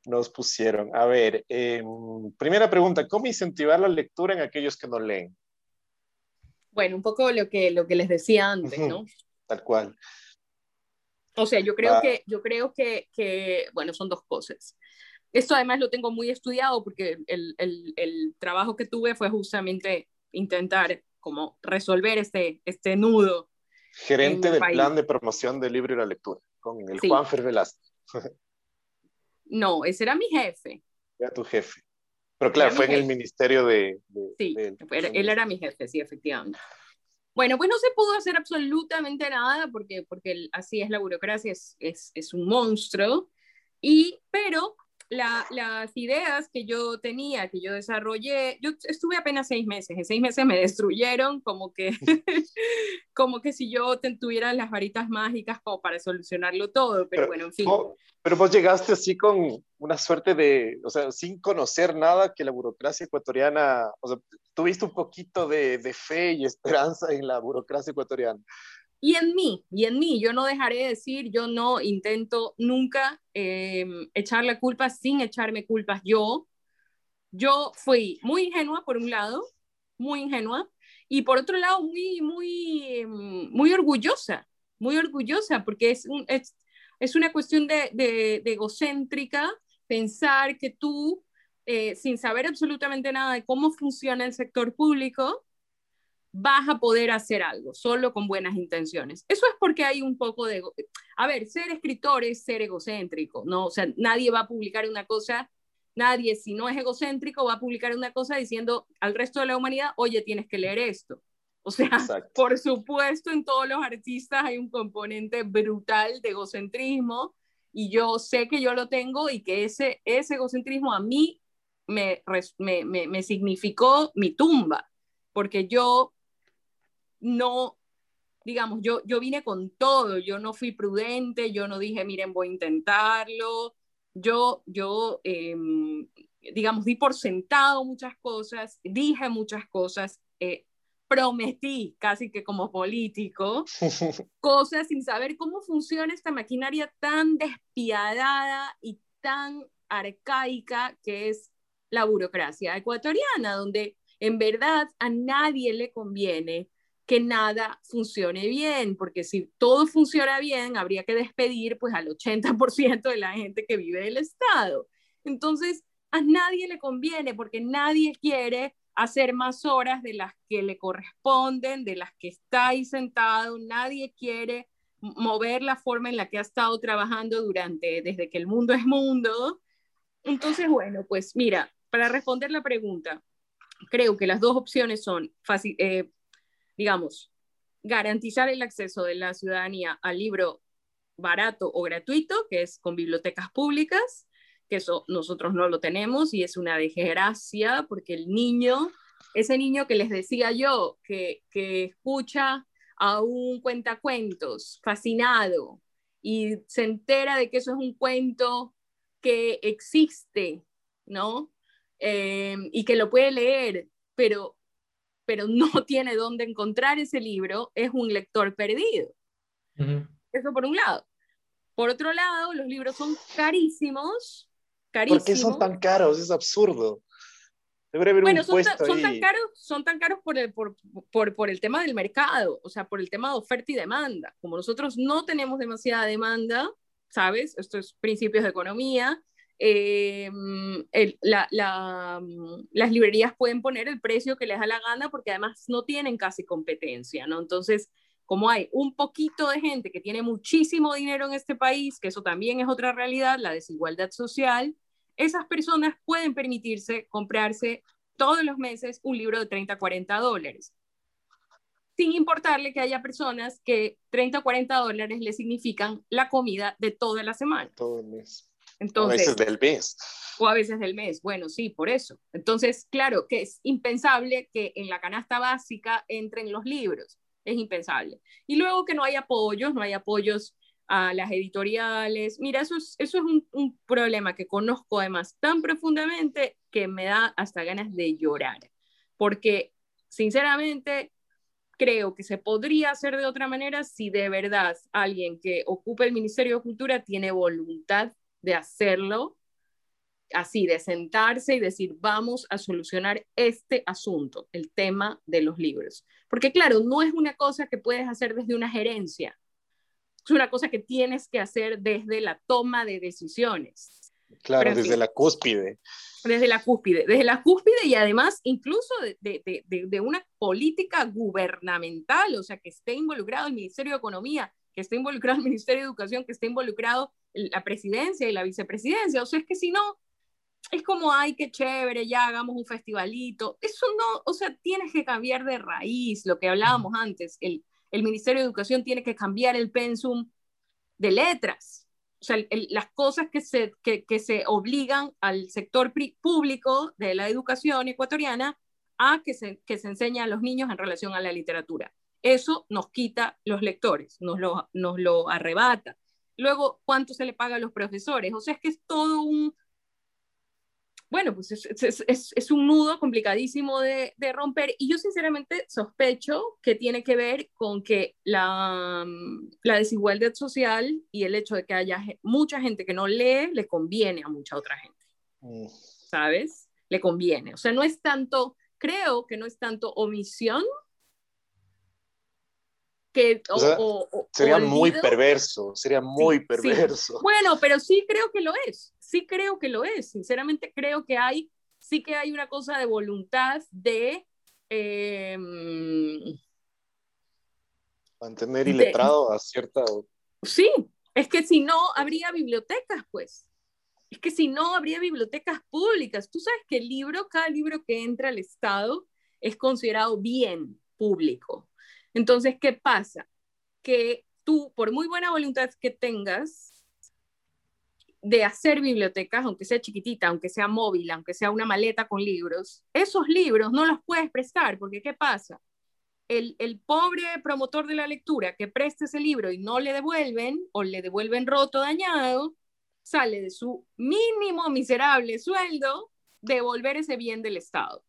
nos pusieron. A ver, em, primera pregunta, ¿cómo incentivar la lectura en aquellos que no leen? Bueno, un poco lo que, lo que les decía antes, ¿no? Tal cual. O sea, yo creo, que, yo creo que, que, bueno, son dos cosas. Esto además lo tengo muy estudiado porque el, el, el trabajo que tuve fue justamente intentar como resolver este, este nudo. Gerente del plan de promoción del libro y la lectura, con el Juan Fer no, ese era mi jefe. Era tu jefe. Pero claro, fue en el ministerio de... sí, él era mi jefe, sí, efectivamente. Bueno, pues no se pudo hacer absolutamente nada porque, porque así es la burocracia, es, es, es un monstruo. Y, pero las ideas que yo tenía, que yo desarrollé, yo estuve apenas seis meses, en seis meses me destruyeron como que, como que si yo tuviera las varitas mágicas como para solucionarlo todo, pero, bueno, en fin. pero vos llegaste así con una suerte de, o sea, sin conocer nada que la burocracia ecuatoriana, o sea, tuviste un poquito de, de fe y esperanza en la burocracia ecuatoriana. Y en mí, y en mí, yo no dejaré de decir, yo no intento nunca eh, echarle culpas sin echarme culpas yo. Yo fui muy ingenua, por un lado, muy ingenua, y por otro lado, muy, muy, muy orgullosa, muy orgullosa, porque es, un, es, es una cuestión de, de, egocéntrica pensar que tú, eh, sin saber absolutamente nada de cómo funciona el sector público, vas a poder hacer algo solo con buenas intenciones. Eso es porque hay un poco de... A ver, ser escritor es ser egocéntrico, ¿no? O sea, nadie va a publicar una cosa, nadie si no es egocéntrico va a publicar una cosa diciendo al resto de la humanidad, oye, tienes que leer esto. O sea, por supuesto, en todos los artistas hay un componente brutal de egocentrismo y yo sé que yo lo tengo y que ese, ese egocentrismo a mí me, me, me, me significó mi tumba, porque yo no, digamos, yo, yo vine con todo, yo no fui prudente, yo no dije, miren, voy a intentarlo, yo, yo, em, digamos, di por sentado muchas cosas, dije muchas cosas, eh, prometí casi que como político cosas sin saber cómo funciona esta maquinaria tan despiadada y tan arcaica que es la burocracia ecuatoriana, donde en verdad a nadie le conviene que nada funcione bien, porque si todo funciona bien, habría que despedir pues al 80% de la gente que vive del Estado. Entonces, a nadie le conviene porque nadie quiere hacer más horas de las que le corresponden, de las que está ahí sentado, nadie quiere mover la forma en la que ha estado trabajando durante, desde que el mundo es mundo. Entonces, bueno, pues mira, para responder la pregunta, creo que las dos opciones son fácil, eh, digamos, garantizar el acceso de la ciudadanía al libro barato o gratuito, que es con bibliotecas públicas, que eso nosotros no lo tenemos y es una desgracia porque el niño, ese niño que les decía yo, que, que escucha a un cuentacuentos fascinado y se entera de que eso es un cuento que existe, ¿no? Eh, y que lo puede leer, pero pero no tiene dónde encontrar ese libro, es un lector perdido. Eso por un lado. Por otro lado, los libros son carísimos. carísimos. ¿Por qué son tan caros? Es absurdo. Debería haber bueno, un son, son tan caros, son tan caros por el, por, por, por el tema del mercado, o sea, por el tema de oferta y demanda. Como nosotros no tenemos demasiada demanda, ¿sabes? Esto es principios de economía, eh, las librerías pueden poner el precio que les da la gana porque además no tienen casi competencia, ¿no? Entonces, como hay un poquito de gente que tiene muchísimo dinero en este país, que eso también es otra realidad, la desigualdad social, esas personas pueden permitirse comprarse todos los meses un libro de 30, 40 dólares. Sin importarle que haya personas que 30 40 dólares le significan la comida de toda la semana. Todo el mes. Entonces, a veces del mes. O a veces del mes, bueno, sí, por eso. Entonces, claro, que es impensable que en la canasta básica entren los libros, es impensable. Y luego que no hay apoyos, no hay apoyos a las editoriales. Mira, eso es, eso es un, un problema que conozco además tan profundamente que me da hasta ganas de llorar, porque sinceramente creo que se podría hacer de otra manera si de verdad alguien que ocupe el Ministerio de Cultura tiene voluntad de hacerlo así, de sentarse y decir, vamos a solucionar este asunto, el tema de los libros. Porque claro, no es una cosa que puedes hacer desde una gerencia, es una cosa que tienes que hacer desde la toma de decisiones. Claro, desde la cúspide. Desde la cúspide, desde la cúspide y además incluso de, de, de, de una política gubernamental, o sea, que esté involucrado el Ministerio de Economía, que esté involucrado el Ministerio de Educación, que esté involucrado la presidencia y la vicepresidencia. O sea, es que si no, es como, ay, qué chévere, ya hagamos un festivalito. Eso no, o sea, tienes que cambiar de raíz, lo que hablábamos antes. El, el Ministerio de Educación tiene que cambiar el pensum de letras. O sea, las cosas que se, que, que se obligan al sector público de la educación ecuatoriana a que se, que se enseña a los niños en relación a la literatura. Eso nos quita los lectores, nos lo, nos lo arrebata. Luego, ¿cuánto se le paga a los profesores? O sea, es que es todo un, bueno, pues es, un nudo complicadísimo de, romper y yo sinceramente sospecho que tiene que ver con que la, la, desigualdad social y el hecho de que haya mucha gente que no lee le conviene a mucha otra gente, mm. ¿sabes? Le conviene. O sea, no es tanto, creo que no es tanto omisión que, sería muy perverso, sería muy perverso. Bueno, pero sí creo que lo es, sí creo que lo es, sinceramente creo que hay, sí que hay una cosa de voluntad de... Em, Mantener iletrado a cierta... Sí, es que si no, habría bibliotecas, pues. Es que si no, habría bibliotecas públicas. Tú sabes que el libro, cada libro que entra al Estado es considerado bien público. Entonces, ¿qué pasa? Que tú, por muy buena voluntad que tengas de hacer bibliotecas, aunque sea chiquitita, aunque sea móvil, aunque sea una maleta con libros, esos libros no los puedes prestar, porque ¿qué pasa? El, el, pobre promotor de la lectura que presta ese libro y no le devuelven o le devuelven roto, dañado, sale de su mínimo miserable sueldo devolver ese bien del Estado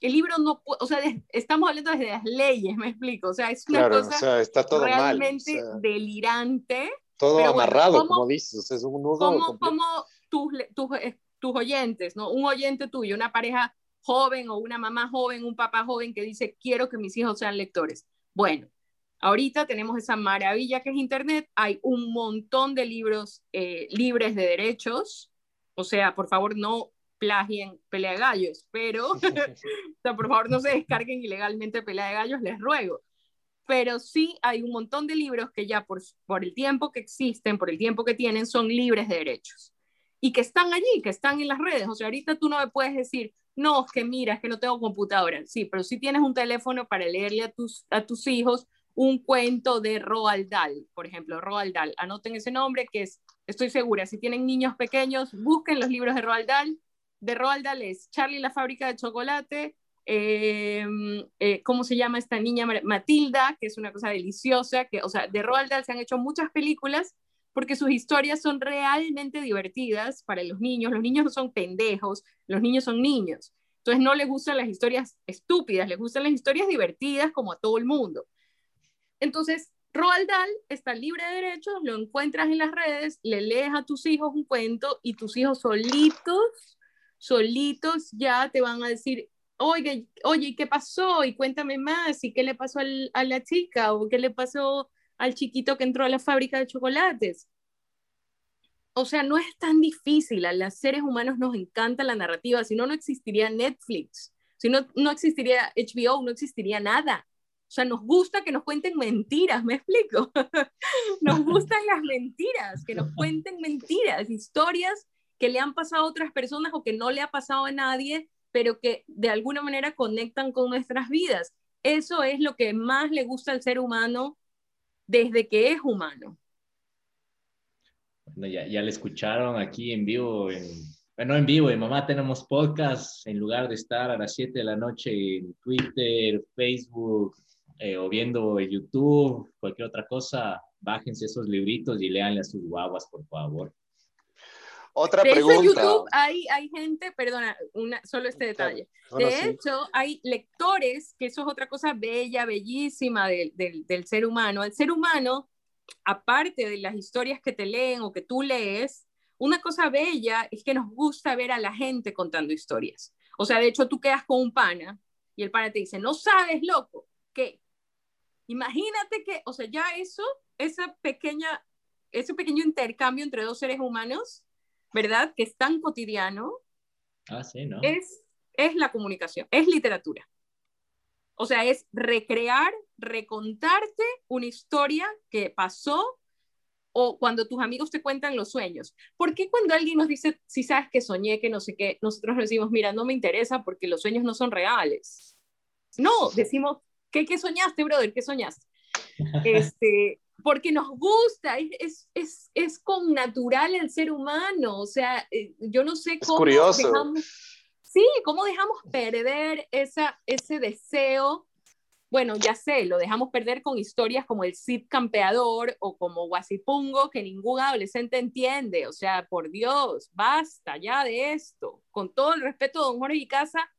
el libro no puede, o sea, estamos hablando desde las leyes, me explico, o sea, es una cosa está todo realmente delirante. Todo amarrado, como dices, es un nudo. Como, como tus, tus, eh, tus oyentes, ¿no? Un oyente tuyo, una pareja joven o una mamá joven, un papá joven que dice, quiero que mis hijos sean lectores. Bueno, ahorita tenemos esa maravilla que es Internet, hay un montón de libros eh, libres de derechos, o sea, por favor, no plagien Pelea de Gallos, pero por favor no se descarguen ilegalmente Pelea de Gallos, les ruego. Pero sí hay un montón de libros que ya por, por el tiempo que existen, por el tiempo que tienen, son libres de derechos. Y que están allí, que están en las redes. O sea, ahorita tú no me puedes decir, no, es que mira, es que no tengo computadora. Sí, pero sí tienes un teléfono para leerle a tus, a tus hijos un cuento de Roald Dahl, por ejemplo, Roald Dahl. Anoten ese nombre que es, estoy segura, si tienen niños pequeños, busquen los libros de Roald Dahl de Roald es Charlie la fábrica de chocolate, em, eh, ¿cómo se llama esta niña? Matilda, que es una cosa deliciosa, que, o sea, de Roald Dahl se han hecho muchas películas porque sus historias son realmente divertidas para los niños. Los niños no son pendejos, los niños son niños. Entonces no les gustan las historias estúpidas, les gustan las historias divertidas como a todo el mundo. Entonces, Roald Dahl está libre de derechos, lo encuentras en las redes, le lees a tus hijos un cuento y tus hijos solitos solitos ya te van a decir, oye, oye, ¿qué pasó? Y cuéntame más, ¿y qué le pasó a la chica? ¿O qué le pasó al chiquito que entró a la fábrica de chocolates? O sea, no es tan difícil, a los seres humanos nos encanta la narrativa, si no, no existiría Netflix, si no, no existiría HBO, no existiría nada. O sea, nos gusta que nos cuenten mentiras, ¿me explico? nos gustan las mentiras, que nos cuenten mentiras, historias que le han pasado a otras personas o que no le ha pasado a nadie, pero que de alguna manera conectan con nuestras vidas. Eso es lo que más le gusta al ser humano desde que es humano. Bueno, ya, ya le escucharon aquí en vivo, en, bueno, en vivo, en Mamá tenemos podcast, en lugar de estar a las 7 de la noche en Twitter, Facebook eh, o viendo YouTube, cualquier otra cosa, bájense esos libritos y leanle a sus guaguas, por favor. Otra pregunta. YouTube hay, hay gente, perdona, una, solo este detalle. de hecho, hay lectores, que eso es otra cosa bella, bellísima del, del, del, ser humano. El ser humano, aparte de las historias que te leen o que tú lees, una cosa bella es que nos gusta ver a la gente contando historias. O sea, de hecho, tú quedas con un pana y el pana te dice, no sabes, loco, que imagínate que, o sea, ya eso, esa pequeña, ese pequeño intercambio entre dos seres humanos ¿verdad? Que es tan cotidiano, ah, sí, ¿no? es, es la comunicación, es literatura. O sea, es recrear, recontarte una historia que pasó o cuando tus amigos te cuentan los sueños. ¿Por qué cuando alguien nos dice, si sabes que soñé, que no sé qué, nosotros decimos, mira, no me interesa porque los sueños no son reales? No, decimos, ¿qué, qué soñaste, brother? ¿Qué soñaste? Este, porque nos gusta, es, es, es, con natural el ser humano, o sea, eh, yo no sé cómo dejamos, sí, cómo dejamos perder esa, ese deseo bueno, ya sé, lo dejamos perder con historias como el Cid Campeador o como Guasipungo, que ningún adolescente entiende. O sea, por Dios, basta ya de esto. Con todo el respeto don Jorge y Casa,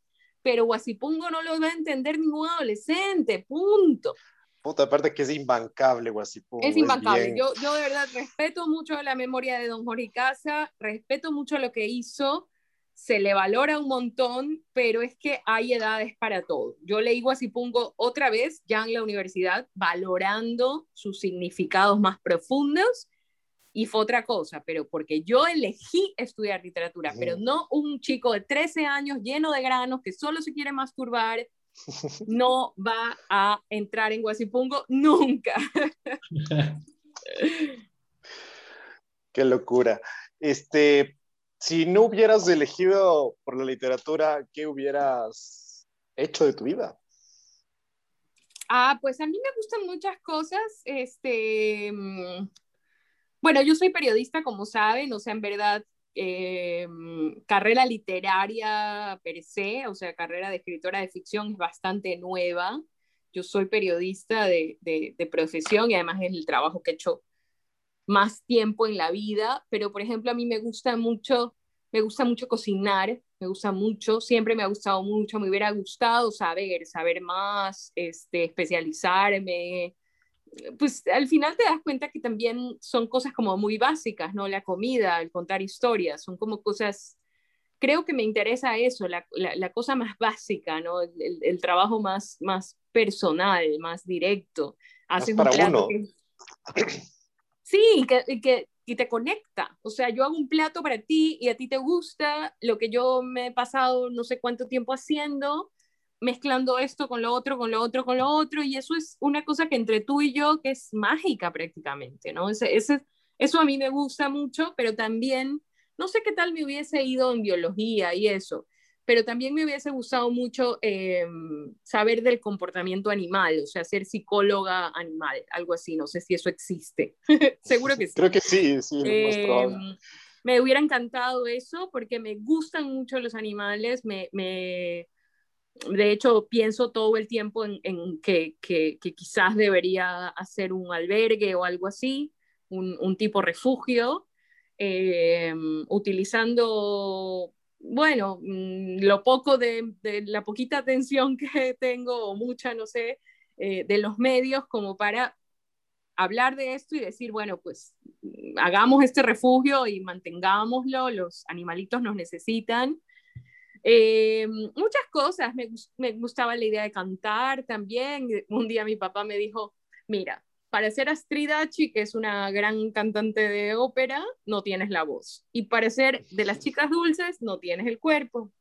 pero Guasipungo no lo va a entender ningún adolescente, punto. Puta, aparte que es imbancable Guasipungo. Es imbancable. yo, yo de verdad respeto mucho la memoria de don Jorge Casa, respeto mucho lo que hizo se le valora un montón, pero es que hay edades para todo. Yo leí pongo otra vez, ya en la universidad, valorando sus significados más profundos, y fue otra cosa, pero porque yo elegí estudiar literatura, pero no un chico de 13 años lleno de granos que solo se quiere masturbar, no va a entrar en Guasipungo nunca. Qué locura. Este, si no hubieras elegido por la literatura, ¿qué hubieras hecho de tu vida? Ah, pues a mí me gustan muchas cosas. Este, mm, bueno, yo soy periodista, como saben, o sea, en verdad, eh, carrera literaria per se, o sea, carrera de escritora de ficción es bastante nueva. Yo soy periodista de, de, de profesión y además es el trabajo que he hecho más tiempo en la vida, pero por ejemplo a mí me gusta mucho, me gusta mucho cocinar, me gusta mucho, siempre me ha gustado mucho, me hubiera gustado saber, saber más, este, especializarme. Pues al final te das cuenta que también son cosas como muy básicas, ¿no? La comida, el contar historias, son como cosas, creo que me interesa eso, la, la, cosa más básica, ¿no? El, el, trabajo más, más personal, más directo. Haces para uno. Sí, que, que, y te conecta. O sea, yo hago un plato para ti y a ti te gusta lo que yo me he pasado no sé cuánto tiempo haciendo, mezclando esto con lo otro, con lo otro, con lo otro, y eso es una cosa que entre tú y yo que es mágica prácticamente, ¿no? Ese, ese, eso a mí me gusta mucho, pero también, no sé qué tal me hubiese ido en biología y eso, pero también me hubiese gustado mucho eh, saber del comportamiento animal, o sea, ser psicóloga animal, algo así, no sé si eso existe. Seguro que sí. Creo que sí, sí, eh, Me hubiera encantado eso porque me gustan mucho los animales, me, me de hecho pienso todo el tiempo en, que, quizás debería hacer un albergue o algo así, un, tipo refugio, eh, utilizando bueno, mm, lo poco de, la poquita atención que tengo, o mucha, no sé, eh, de los medios como para hablar de esto y decir, bueno, pues mm, hagamos este refugio y mantengámoslo, los animalitos nos necesitan. Eh, muchas cosas, me, me gustaba la idea de cantar también. Un día mi papá me dijo, mira, para ser Astrid Achi, que es una gran cantante de ópera, no tienes la voz. Y para ser de las chicas dulces, no tienes el cuerpo.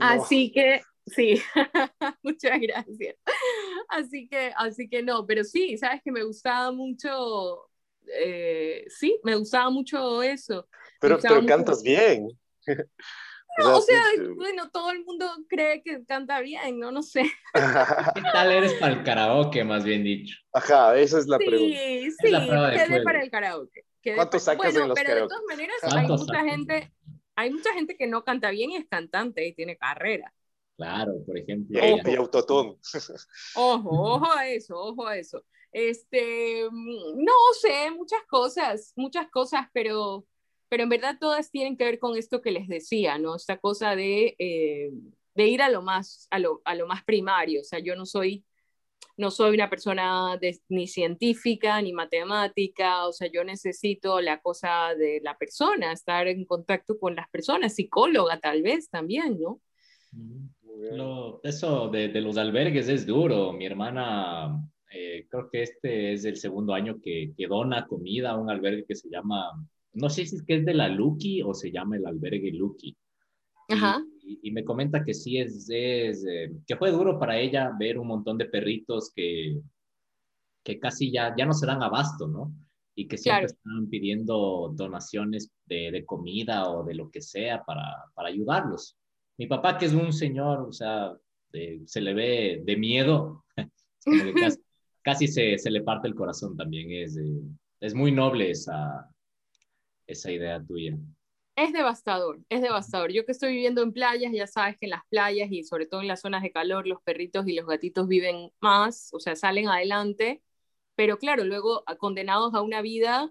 Así que, sí, muchas gracias. Así que, así que no, pero sí, sabes que me gustaba mucho, eh, sí, me gustaba mucho eso. Pero, pero cantas bien. o sea, bueno, todo el mundo cree que canta bien, ¿no? No sé. ¿Qué tal eres para el karaoke, más bien dicho? Ajá, esa es la sí, pregunta. Sí, sí, quedé para el karaoke. ¿Cuánto sacas en los pero de todas maneras hay mucha gente, hay mucha gente que no canta bien y es cantante y tiene carrera. Claro, por ejemplo. Y, autotune. Ojo, ojo a eso, ojo a eso. Este, mm, no sé, muchas cosas, muchas cosas, pero pero en verdad todas tienen que ver con esto que les decía, ¿no? Esta cosa de, eh, de ir a lo, más, a lo, a, lo, más primario, o sea, yo no soy, no soy una persona ni científica ni matemática, o sea, yo necesito la cosa de la persona, estar en contacto con las personas, psicóloga tal vez también, ¿no? eso de, de, los albergues es duro. Mi hermana, eh, creo que este es el segundo año que, que dona comida a un albergue que se llama no sé si es que es de la Lucky o se llama el albergue Lucky. Ajá. Y, me comenta que sí es, es eh, que fue duro para ella ver un montón de perritos que, que casi ya, ya no se dan abasto, ¿no? y que siempre están pidiendo donaciones de, de, comida o de lo que sea para, para ayudarlos. Mi papá, que es un señor, o sea, se le ve de miedo, casi, se, se, le parte el corazón también. Es, es muy noble esa, esa idea tuya. Es devastador, es devastador. Yo que estoy viviendo en playas, ya sabes que en las playas y sobre todo en las zonas de calor, los perritos y los gatitos viven más, o sea, salen adelante, pero claro, luego condenados a una vida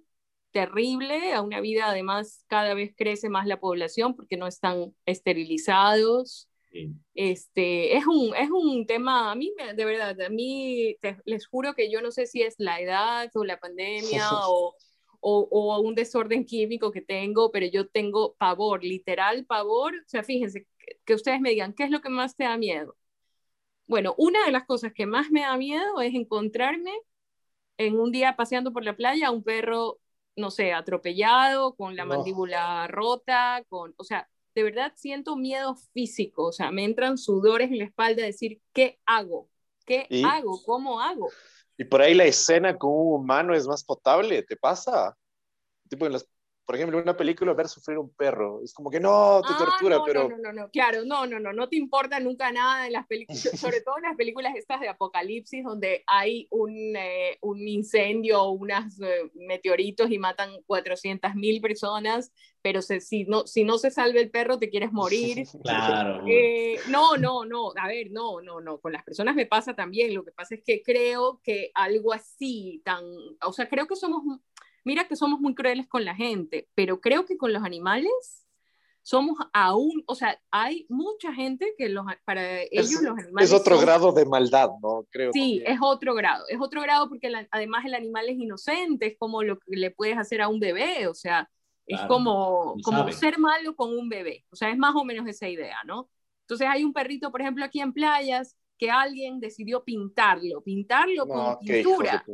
terrible, a una vida además cada vez crece más la población porque no están esterilizados. Este, es, un, es un tema, a mí, de verdad, a mí les juro que yo no sé si es la edad o la pandemia o, o, o, un desorden químico que tengo, pero yo tengo pavor, literal pavor. O sea, fíjense, que, que ustedes me digan, ¿qué es lo que más te da miedo? Bueno, una de las cosas que más me da miedo es encontrarme en un día paseando por la playa a un perro no sé, atropellado, con la mandíbula rota, con, o sea, de verdad siento miedo físico, o sea, me entran sudores en la espalda de decir, ¿qué hago? ¿Qué hago? ¿Cómo hago? Y por ahí la escena con un humano es más potable, ¿te pasa? Tipo en las por ejemplo, una película ver sufrir un perro, es como que no, te ah, tortura, pero... No, no, no, claro, no, no, no, no te importa nunca nada en las películas, sobre todo en las películas estas de apocalipsis, donde hay un, eh, un incendio o unos eh, meteoritos y matan 400 mil personas, pero si, no, si no se salve el perro, te quieres morir. Claro. Eh, no, no, no, a ver, no, no, no, con las personas me pasa también, lo que pasa es que creo que algo así, tan, o sea, creo que somos mira que somos muy crueles con la gente, pero creo que con los animales somos aún, o sea, hay mucha gente que los, para ellos los animales... Es otro grado de maldad, ¿no? Creo. Sí, es otro grado, es otro grado porque además el animal es inocente, es como lo que le puedes hacer a un bebé, o sea, es como, como ser malo con un bebé, o sea, es más o menos esa idea, ¿no? Entonces hay un perrito, por ejemplo, aquí en playas, que alguien decidió pintarlo, pintarlo con pintura.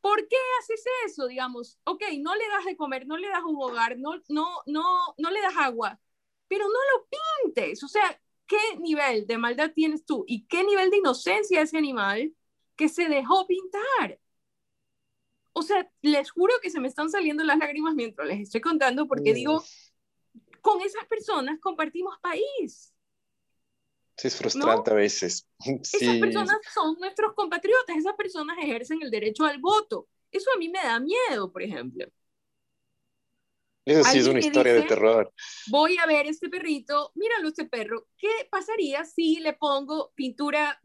¿Por qué haces eso? Digamos, ok, no le das de comer, no le das un hogar, no, no, no, no le das agua, pero no lo pintes. O sea, ¿qué nivel de maldad tienes tú y qué nivel de inocencia ese animal que se dejó pintar? O sea, les juro que se me están saliendo las lágrimas mientras les estoy contando porque digo, con esas personas compartimos país. Sí, es frustrante a veces. Esas personas son nuestros compatriotas, esas personas ejercen el derecho al voto. Eso a mí me da miedo, por ejemplo. Eso sí es una historia de terror. Voy a ver este perrito, míralo este perro, ¿qué pasaría si le pongo pintura,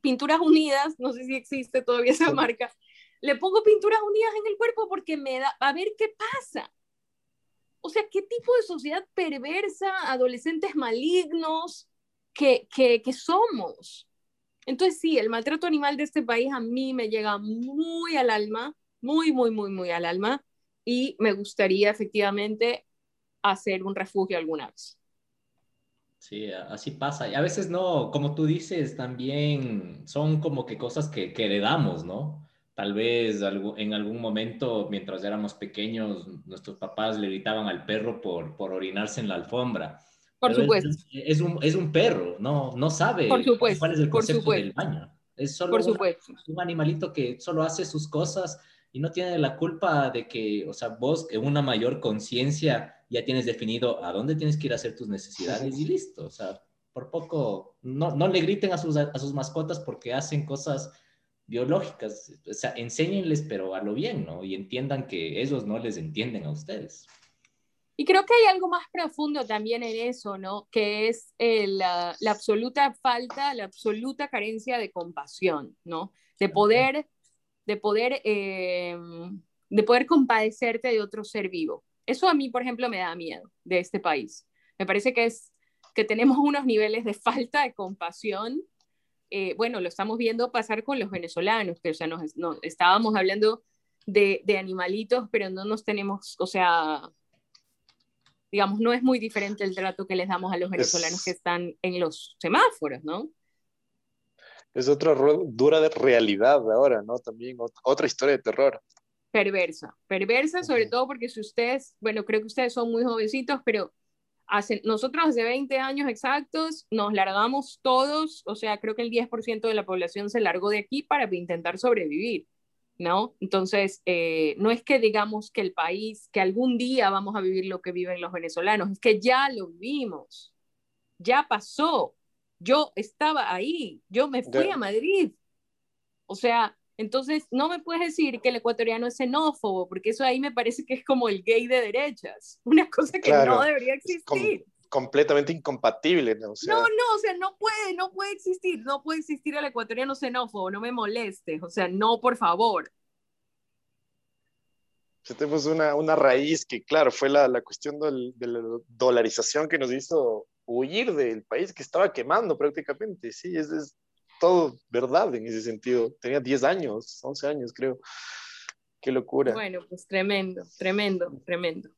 pinturas unidas, no sé si existe todavía esa marca, le pongo pinturas unidas en el cuerpo porque me da, a ver qué pasa. O sea, ¿qué tipo de sociedad perversa, adolescentes malignos, que, somos. Entonces sí, el maltrato animal de este país a mí me llega muy al alma, muy, muy, muy, muy al alma, y me gustaría efectivamente hacer un refugio alguna vez. Sí, así pasa. Y a veces no, como tú dices, también son como que cosas que, que heredamos, ¿no? Tal vez en algún momento, mientras éramos pequeños, nuestros papás le gritaban al perro por, por orinarse en la alfombra. Por supuesto. Es, un, es un perro, no, no sabe cuál es el concepto del baño. Es solo Por supuesto. Un, animalito que solo hace sus cosas y no tiene la culpa de que, o sea, vos en una mayor conciencia ya tienes definido a dónde tienes que ir a hacer tus necesidades y listo. O sea, por poco, no, no le griten a sus, a sus mascotas porque hacen cosas biológicas. O sea, enséñenles, pero a lo bien, ¿no? Y entiendan que ellos no les entienden a ustedes. Y creo que hay algo más profundo también en eso, ¿no? Que es eh, la, absoluta falta, la absoluta carencia de compasión, ¿no? De poder, de poder, em, de poder compadecerte de otro ser vivo. Eso a mí, por ejemplo, me da miedo de este país. Me parece que es que tenemos unos niveles de falta de compasión. Eh, bueno, lo estamos viendo pasar con los venezolanos, que o sea, nos, no, estábamos hablando de, de animalitos, pero no nos tenemos, o sea, digamos, no es muy diferente el trato que les damos a los venezolanos que están en los semáforos, ¿no? Es otra dura de realidad ahora, ¿no? También otra historia de terror. Perversa, perversa sobre todo porque si ustedes, bueno, creo que ustedes son muy jovencitos, pero hace, nosotros hace 20 años exactos nos largamos todos, o sea, creo que el 10% de la población se largó de aquí para intentar sobrevivir. ¿No? Entonces, eh, no es que digamos que el país, que algún día vamos a vivir lo que viven los venezolanos, es que ya lo vivimos, ya pasó, yo estaba ahí, yo me fui a Madrid. O sea, entonces no me puedes decir que el ecuatoriano es xenófobo, porque eso ahí me parece que es como el gay de derechas, una cosa que no debería existir. Completamente incompatible, ¿no? no, no, o sea, no puede, no puede existir, no puede existir el ecuatoriano xenófobo, no me molestes, o sea, no, por favor. Tenemos una, una raíz que, claro, fue la, la cuestión del, de la dolarización que nos hizo huir del país que estaba quemando prácticamente, sí, es, es todo verdad en ese sentido. Tenía 10 años, 11 años creo. Qué locura. Bueno, pues tremendo, tremendo, tremendo.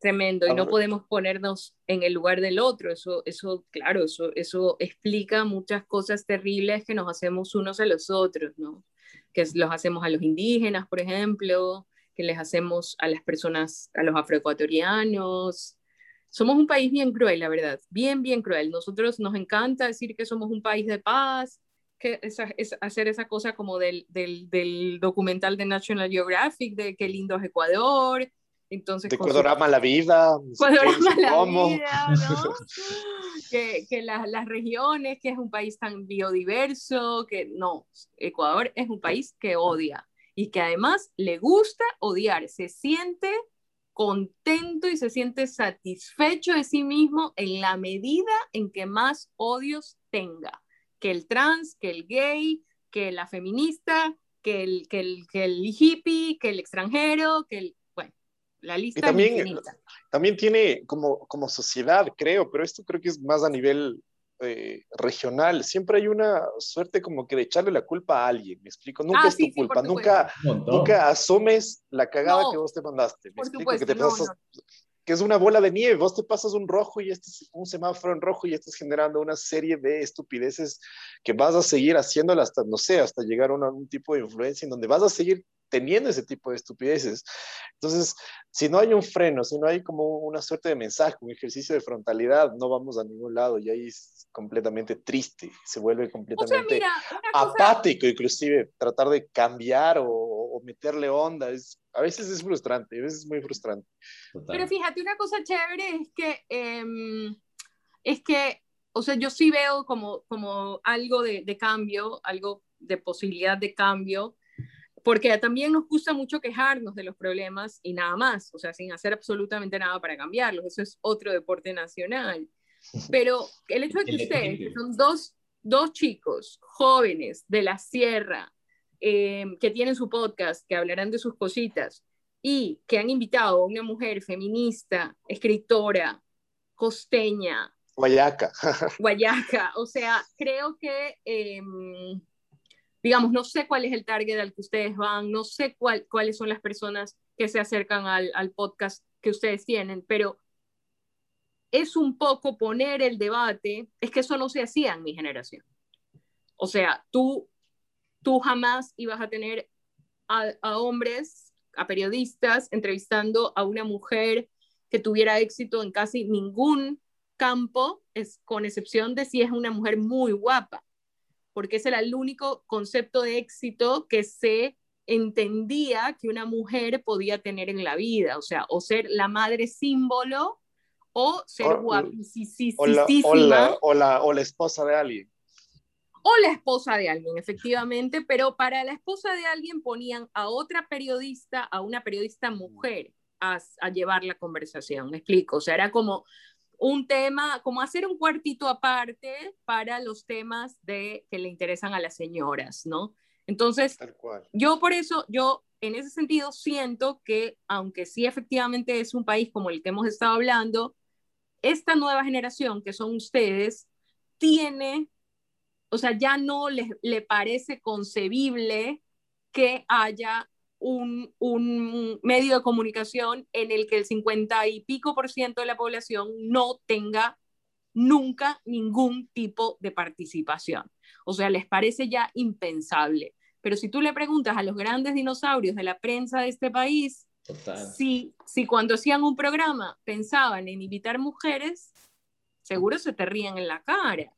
Tremendo. Y no podemos ponernos en el lugar del otro. Eso, eso, claro, eso, eso explica muchas cosas terribles que nos hacemos unos a los otros, ¿no? Que los hacemos a los indígenas, por ejemplo, que les hacemos a las personas, a los afroecuatorianos, somos un país bien cruel, la verdad, bien, bien cruel. Nosotros nos encanta decir que somos un país de paz, que es, hacer esa cosa como del, del, del, documental de National Geographic, de qué lindo es Ecuador. Entonces, de Ecuador ama la vida. Ecuador ama la vida, ¿no? que, que las regiones, que es un país tan biodiverso, que no, Ecuador es un país que odia y que además le gusta odiar, se siente contento y se siente satisfecho de sí mismo en la medida en que más odios tenga, que el trans, que el gay, que la feminista, que el, que el, que el hippie, que el extranjero, que el, la lista también, infinita. También tiene como, como sociedad, creo, pero esto creo que es más a nivel eh, regional, siempre hay una suerte como que de echarle la culpa a alguien, me explico, nunca ah, es tu culpa, nunca, nunca asumes la cagada que vos te mandaste, me explico, que, te pasas, que es una bola de nieve, vos te pasas un rojo y este es un semáforo en rojo y estás generando una serie de estupideces que vas a seguir haciéndola hasta, no sé, hasta llegar a un tipo de influencia en donde vas a seguir teniendo ese tipo de estupideces. Entonces, si no hay un freno, si no hay como una suerte de mensaje, un ejercicio de frontalidad, no vamos a ningún lado y ahí es completamente triste, se vuelve completamente apático inclusive, tratar de cambiar o, meterle onda, es, a veces es frustrante, a veces es muy frustrante. Pero fíjate, una cosa chévere es que, em, es que, o sea, yo sí veo como, como algo de, de cambio, algo de posibilidad de cambio, porque también nos gusta mucho quejarnos de los problemas y nada más, o sea, sin hacer absolutamente nada para cambiarlos. Eso es otro deporte nacional. Pero el hecho de que ustedes, son dos, dos chicos jóvenes de la sierra, eh, que tienen su podcast, que hablarán de sus cositas, y que han invitado a una mujer feminista, escritora, costeña. Guayaca. Guayaca. O sea, creo que... Em, digamos, no sé cuál es el target al que ustedes van, no sé cuál, cuáles son las personas que se acercan al, al podcast que ustedes tienen, pero es un poco poner el debate, es que eso no se hacía en mi generación. O sea, tú, tú jamás ibas a tener a, a hombres, a periodistas, entrevistando a una mujer que tuviera éxito en casi ningún campo, es, con excepción de si es una mujer muy guapa porque ese era el único concepto de éxito que se entendía que una mujer podía tener en la vida, o sea, o ser la madre símbolo o ser guapísima. O la, esposa de alguien. O la esposa de alguien, efectivamente, pero para la esposa de alguien ponían a otra periodista, a una periodista mujer, a, a llevar la conversación, me explico, o sea, era como un tema, como hacer un cuartito aparte para los temas de, que le interesan a las señoras, ¿no? Entonces, yo por eso, yo en ese sentido siento que, aunque sí efectivamente es un país como el que hemos estado hablando, esta nueva generación que son ustedes tiene, o sea, ya no le, le parece concebible que haya un, medio de comunicación en el que el 50 y pico por ciento de la población no tenga nunca ningún tipo de participación. O sea, les parece ya impensable. Pero si tú le preguntas a los grandes dinosaurios de la prensa de este país, Si, si cuando hacían un programa pensaban en invitar mujeres, seguro se te rían en la cara.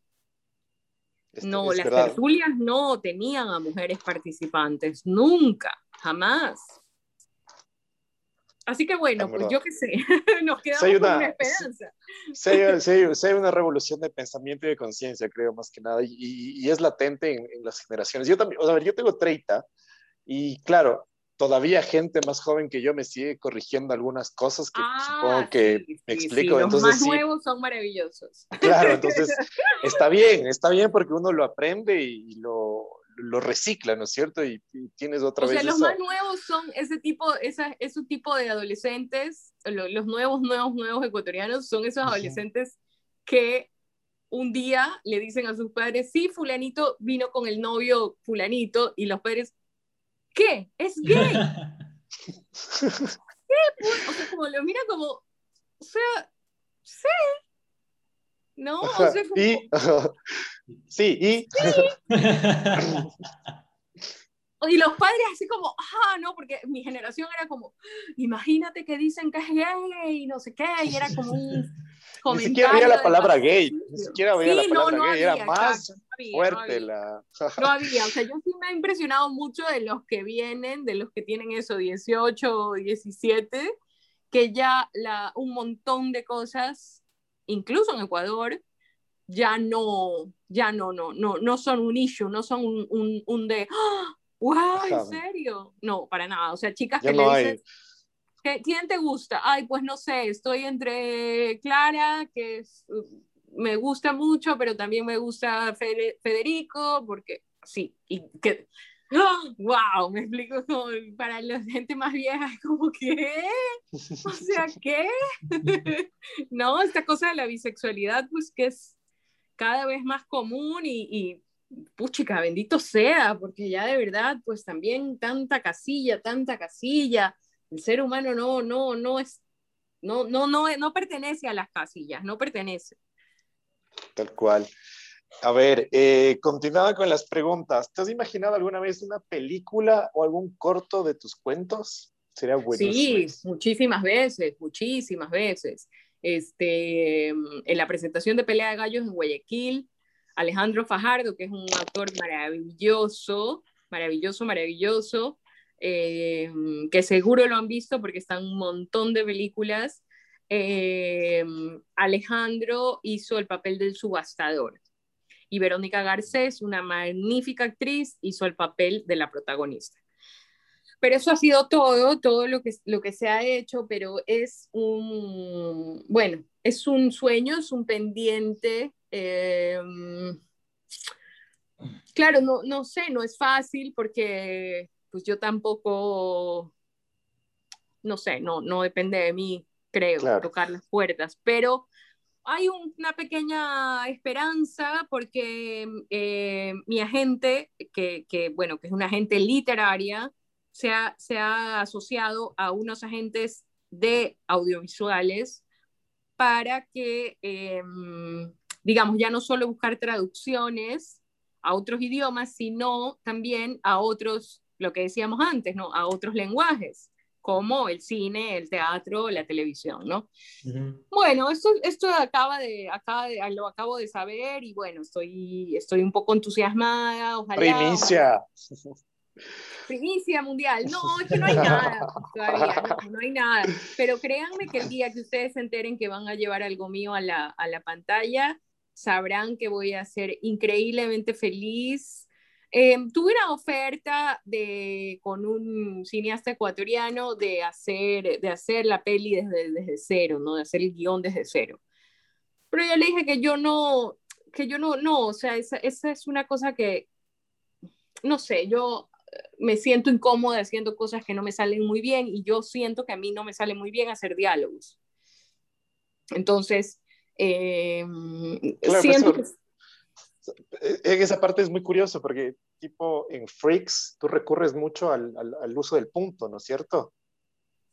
no, las tertulias no tenían a mujeres participantes, nunca, jamás. Así que bueno, pues yo qué sé, nos quedamos con una esperanza. Sí hay, una revolución de pensamiento y de conciencia, creo, más que nada, y, es latente en, las generaciones. Yo también, o sea, yo tengo 30 y claro, todavía gente más joven que yo me sigue corrigiendo algunas cosas que ah, supongo que me explico. Los más nuevos son maravillosos. Claro, entonces está bien, está bien porque uno lo aprende y lo, lo recicla, ¿no es cierto? Y, tienes otra vez. O sea, los más nuevos son ese tipo, esa, ese tipo de adolescentes, los nuevos, nuevos, nuevos ecuatorianos son esos adolescentes que un día le dicen a sus padres, sí, fulanito vino con el novio fulanito, y los padres, ¿qué? ¿Es gay? ¿Qué? Pues, o sea, como lo mira como, o sea, sí, ¿no? O sea, y, sí, y... y los padres así como, ah, no, porque mi generación era como, imagínate que dicen que es gay y no sé qué, y era como un comentario. Ni siquiera había la palabra gay, ni siquiera había la palabra gay, era más fuerte la... no había, o sea, yo sí me ha impresionado mucho de los que vienen, de los que tienen eso, 18 o 17, que ya la, un montón de cosas incluso en Ecuador, ya no, ya no, no, no, no son un issue, no son un, un, un de, ¡Wow! ¡Ah! ¿En serio? No, para nada. O sea, chicas que le dicen, ¿quién te gusta? Ay, pues no sé, estoy entre Clara, que me gusta mucho, pero también me gusta Federico, porque sí, y que ¡Wow! Me explico para la gente más vieja, es como que, o sea, ¿qué? no, esta cosa de la bisexualidad, pues que es cada vez más común y, y puchica, bendito sea, porque ya de verdad, pues también tanta casilla, tanta casilla, el ser humano no, no, no es, no, no, no, no pertenece a las casillas, no pertenece. Tal cual. A ver, eh, continuando con las preguntas. ¿Te has imaginado alguna vez una película o algún corto de tus cuentos? Sería buenísimo. Sí, muchísimas veces, muchísimas veces. Este, en la presentación de Pelea de Gallos en Guayaquil, Alejandro Fajardo, que es un actor maravilloso, maravilloso, maravilloso, eh, que seguro lo han visto porque están un montón de películas. Eh, Alejandro hizo el papel del subastador y Verónica Garcés, una magnífica actriz, hizo el papel de la protagonista. Pero eso ha sido todo, todo lo que, lo que se ha hecho, pero es un, bueno, es un sueño, es un pendiente. Em, claro, no, no sé, no es fácil porque pues yo tampoco, no sé, no, no depende de mí, creo, tocar las puertas, pero hay una pequeña esperanza porque eh, mi agente, que, bueno, que es una agente literaria, se ha, asociado a unos agentes de audiovisuales para que, em, digamos, ya no solo buscar traducciones a otros idiomas, sino también a otros, lo que decíamos antes, ¿no? A otros lenguajes como el cine, el teatro, la televisión, ¿no? Bueno, esto, esto acaba de, acaba de, lo acabo de saber y bueno, estoy, estoy un poco entusiasmada, ojalá. Primicia. Primicia mundial. No, es que no hay nada todavía, no, no, hay nada. Pero créanme que el día que ustedes se enteren que van a llevar algo mío a la, a la pantalla, sabrán que voy a ser increíblemente feliz eh, tuve una oferta de, con un cineasta ecuatoriano de hacer, de hacer la peli desde, desde cero, ¿no? de hacer el guion desde cero. Pero yo le dije que yo no, que yo no, no, o sea, esa, esa es una cosa que, no sé, yo me siento incómoda haciendo cosas que no me salen muy bien y yo siento que a mí no me sale muy bien hacer diálogos. Entonces, eh, siento que en esa parte es muy curioso porque tipo en Freaks tú recurres mucho al, al, uso del punto, ¿no es cierto?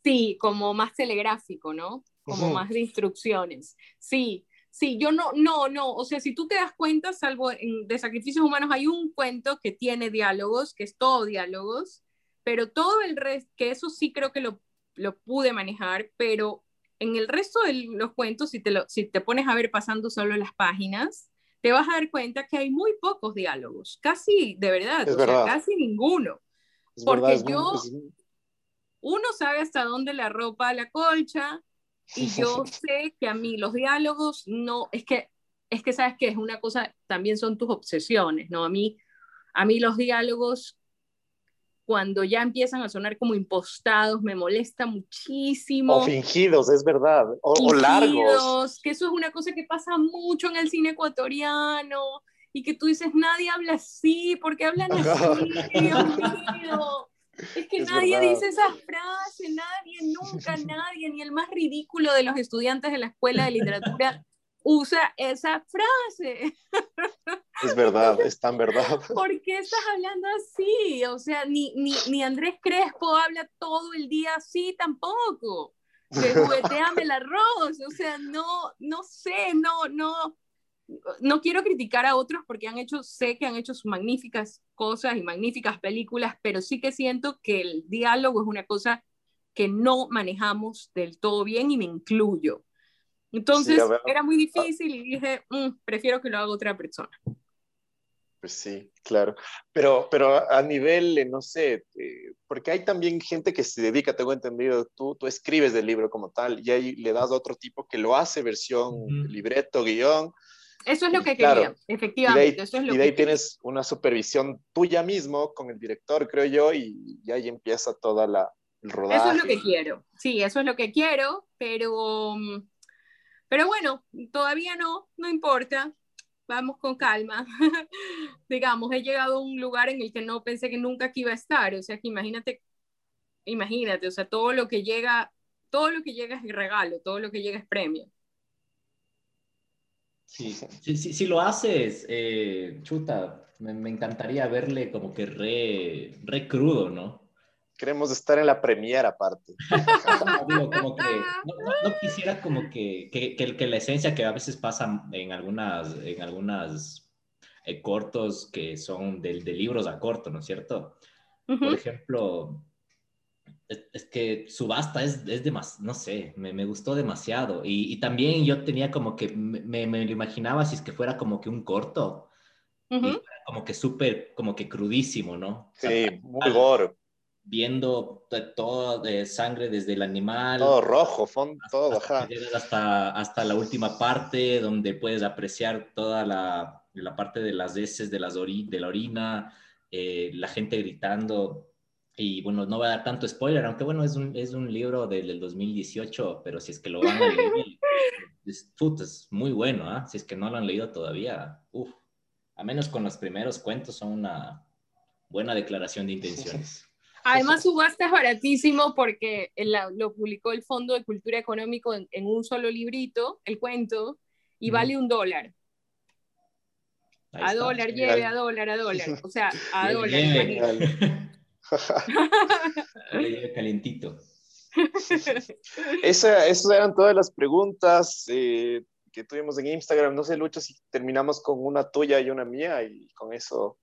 Sí, como más telegráfico, ¿no? Como más de instrucciones. Sí, sí, yo no, no, no, o sea, si tú te das cuenta, salvo en de sacrificios humanos hay un cuento que tiene diálogos, que es todo diálogos, pero todo el resto, que eso sí creo que lo, lo pude manejar, pero en el resto de los cuentos, si te, lo, si te pones a ver pasando solo las páginas, te vas a dar cuenta que hay muy pocos diálogos, casi, de verdad, o sea, casi ninguno. porque yo, uno sabe hasta dónde la ropa la colcha, y yo sé que a mí los diálogos no, es que, es que sabes que es una cosa, también son tus obsesiones, ¿no? A mí, a mí los diálogos cuando ya empiezan a sonar como impostados, me molesta muchísimo. O fingidos, es verdad, o, largos. Que eso es una cosa que pasa mucho en el cine ecuatoriano y que tú dices, nadie habla así, porque hablan así, Dios mío. Es que nadie dice esa frase, nadie, nunca nadie, ni el más ridículo de los estudiantes de la escuela de literatura usa esa frase. Es verdad, es tan verdad. ¿Por qué estás hablando así? O sea, ni, ni, ni Andrés Crespo habla todo el día así tampoco. Que jugueteame el arroz. O sea, no, no sé, no, no. No quiero criticar a otros porque han hecho, sé que han hecho sus magníficas cosas y magníficas películas, pero sí que siento que el diálogo es una cosa que no manejamos del todo bien y me incluyo. Entonces era muy difícil y dije, mm, prefiero que lo haga otra persona. Pues sí, claro. Pero, pero a nivel, no sé, eh, porque hay también gente que se dedica, tengo entendido, tú, tú escribes del libro como tal y ahí le das a otro tipo que lo hace versión libreto, guion. Eso es lo que quería, efectivamente. Y de ahí, tienes una supervisión tuya mismo con el director, creo yo, y, y ahí empieza toda la, el rodaje. Eso es lo que quiero, sí, eso es lo que quiero, pero mm, pero bueno, todavía no, no importa, vamos con calma. Digamos, he llegado a un lugar en el que no pensé que nunca aquí iba a estar, o sea, que imagínate, imagínate, o sea, todo lo que llega, todo lo que llega es regalo, todo lo que llega es premio. Sí, sí, sí, si lo haces, eh, chuta, me, me, encantaría verle como que re, re crudo, ¿no? Queremos estar en la premiera aparte. no, como que, no, quisiera como que, que, que, la esencia que a veces pasa en algunas, en algunas eh, cortos que son de, de, libros a corto, ¿no es cierto? Por ejemplo, es, que Subasta es, es demasiado, no sé, me, me gustó demasiado. Y, y, también yo tenía como que, me, me, lo imaginaba si es que fuera como que un corto. como que súper, como que crudísimo, ¿no? Sí, muy gore viendo toda de sangre desde el animal. Todo rojo, fondo, todo, hasta, hasta, hasta, la última parte donde puedes apreciar toda la, la parte de las heces, de, las de la orina, eh, la gente gritando. Y bueno, no va a dar tanto spoiler, aunque bueno, es un, es un libro del, 2018, pero si es que lo van a leer, es, es muy bueno, ¿ah? si es que no lo han leído todavía, uff, a menos con los primeros cuentos son una buena declaración de intenciones. Además, Subasta es baratísimo porque lo publicó el Fondo de Cultura Económico en, un solo librito, el cuento, y vale un dólar. a dólar, lleve, a dólar, a dólar. O sea, a dólar. Calentito. Esa, esas eran todas las preguntas eh, que tuvimos en Instagram. No sé, Lucho, si terminamos con una tuya y una mía y con eso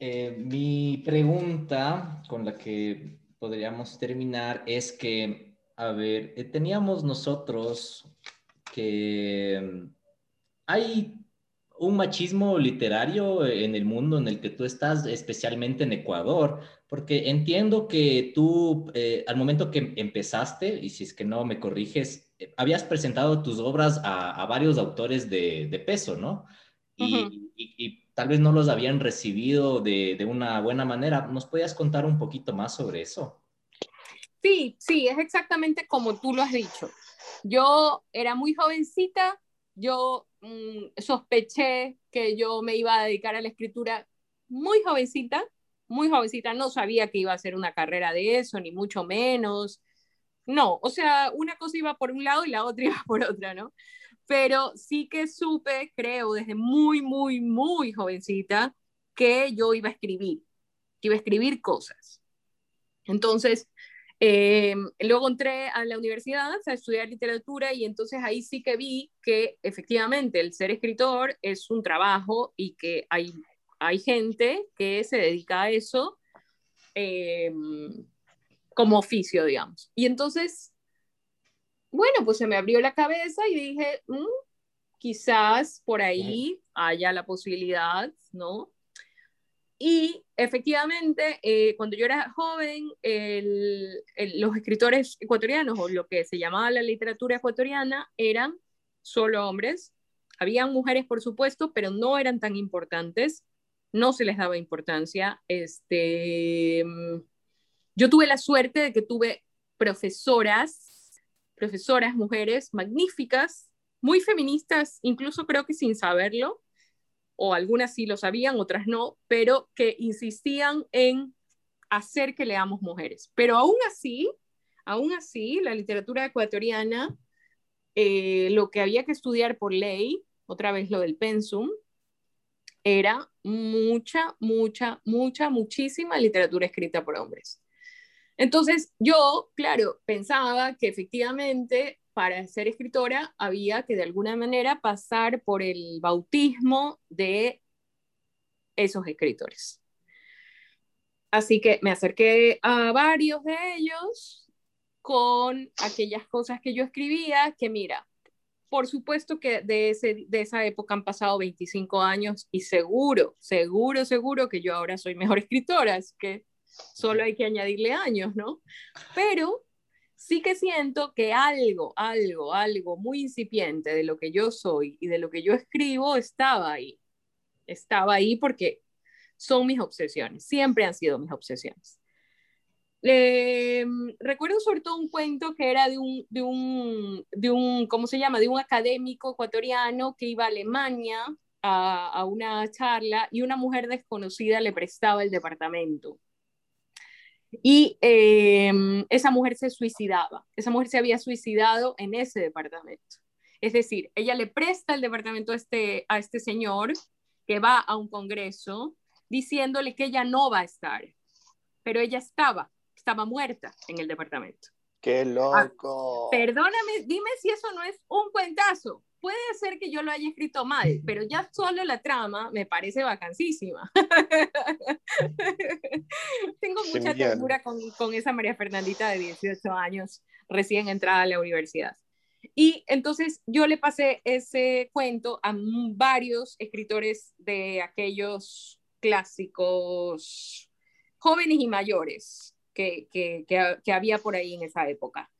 eh, mi pregunta con la que podríamos terminar es que, a ver, eh, teníamos nosotros que mm, hay un machismo literario en el mundo en el que tú estás, especialmente en Ecuador, porque entiendo que tú, eh, al momento que empezaste, y si es que no me corriges, habías presentado tus obras a, varios autores de, peso, ¿no? y tal vez no los habían recibido de, de, una buena manera. ¿Nos podías contar un poquito más sobre eso? Sí, sí, es exactamente como tú lo has dicho. Yo era muy jovencita, yo mm, sospeché que yo me iba a dedicar a la escritura muy jovencita, muy jovencita, no sabía que iba a hacer una carrera de eso, ni mucho menos. No, o sea, una cosa iba por un lado y la otra iba por otra, ¿no? Pero sí que supe, creo, desde muy, muy, muy jovencita, que yo iba a escribir, que iba a escribir cosas. Entonces, eh, luego entré a la universidad a estudiar literatura y entonces ahí sí que vi que efectivamente el ser escritor es un trabajo y que hay, hay gente que se dedica a eso eh, como oficio, digamos. Y entonces bueno, pues se me abrió la cabeza y dije, mm, quizás por ahí haya la posibilidad, ¿no? Y efectivamente, eh, cuando yo era joven, los escritores ecuatorianos, o lo que se llamaba la literatura ecuatoriana, eran solo hombres. Habían mujeres, por supuesto, pero no eran tan importantes. No se les daba importancia. Este, yo tuve la suerte de que tuve profesoras, profesoras mujeres magníficas, muy feministas, incluso creo que sin saberlo, o algunas sí lo sabían, otras no, pero que insistían en hacer que leamos mujeres. Pero aún así, aún así, la literatura ecuatoriana, eh, lo que había que estudiar por ley, otra vez lo del pensum, era mucha, mucha, mucha, muchísima literatura escrita por hombres. Entonces yo, claro, pensaba que efectivamente para ser escritora había que de alguna manera pasar por el bautismo de esos escritores. Así que me acerqué a varios de ellos con aquellas cosas que yo escribía, que mira, por supuesto que de, ese, de esa época han pasado 25 años y seguro, seguro, seguro que yo ahora soy mejor escritora, es que solo hay que añadirle años, ¿no? Pero sí que siento que algo, algo, algo muy incipiente de lo que yo soy y de lo que yo escribo estaba ahí. Estaba ahí porque son mis obsesiones, siempre han sido mis obsesiones. recuerdo sobre todo un cuento que era de un, de un, de un, ¿cómo se llama? De un académico ecuatoriano que iba a Alemania a una charla y una mujer desconocida le prestaba el departamento y em, esa mujer se suicidaba, esa mujer se había suicidado en ese departamento. Es decir, ella le presta el departamento a este, a este señor que va a un congreso diciéndole que ella no va a estar, pero ella estaba, estaba muerta en el departamento. ¡Qué loco! perdóname, dime si eso no es un cuentazo puede ser que yo lo haya escrito mal, pero ya solo la trama me parece vacancísima. Tengo mucha ternura con, con, esa María Fernandita de 18 años, recién entrada a la universidad. Y entonces yo le pasé ese cuento a varios escritores de aquellos clásicos jóvenes y mayores que, que, que había por ahí en esa época.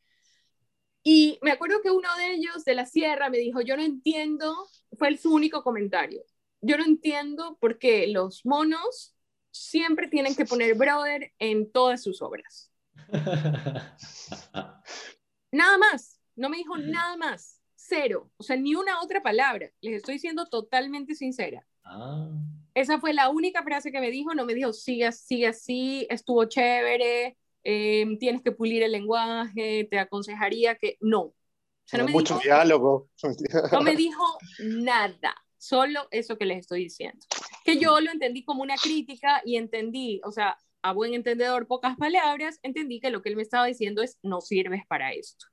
Y me acuerdo que uno de ellos de la sierra me dijo, yo no entiendo, fue su único comentario, yo no entiendo por qué los monos siempre tienen que poner brother en todas sus obras. nada más, no me dijo nada más, cero, o sea, ni una otra palabra, les estoy siendo totalmente sincera. Ah. Esa fue la única frase que me dijo, no me dijo, sigue, sigue así, estuvo chévere, Em, tienes que pulir el lenguaje, te aconsejaría que no. no me mucho diálogo. No me dijo nada, solo eso que les estoy diciendo. Que yo lo entendí como una crítica y entendí, o sea, a buen entendedor, pocas palabras, entendí que lo que él me estaba diciendo es no sirves para esto.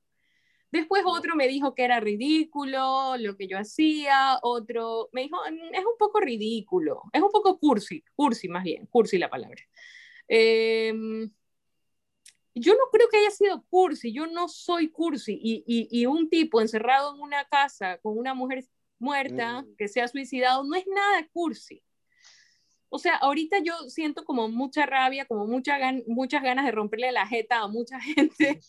Después otro me dijo que era ridículo lo que yo hacía, otro me dijo, mm, es un poco ridículo, es un poco cursi, cursi más bien, cursi la palabra. Eh, yo no creo que haya sido cursi, yo no soy cursi, y, un tipo encerrado en una casa con una mujer muerta mm. que se ha suicidado no es nada cursi. O sea, ahorita yo siento como mucha rabia, como mucha muchas ganas de romperle la jeta a mucha gente,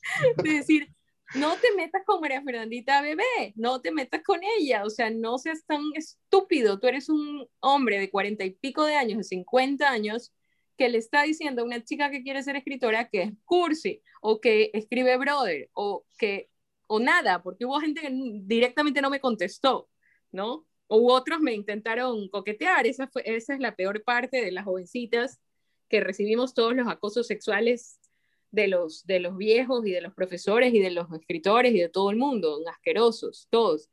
de decir, no te metas con María Fernandita bebé, no te metas con ella, o sea, no seas tan estúpido, tú eres un hombre de cuarenta y pico de años, de cincuenta años, que le está diciendo a una chica que quiere ser escritora que es cursi o que escribe brother o que o nada, porque hubo gente que directamente no me contestó, ¿no? O otros me intentaron coquetear, esa, fue, esa es la peor parte de las jovencitas que recibimos todos los acosos sexuales de los, de los viejos y de los profesores y de los escritores y de todo el mundo, asquerosos, todos.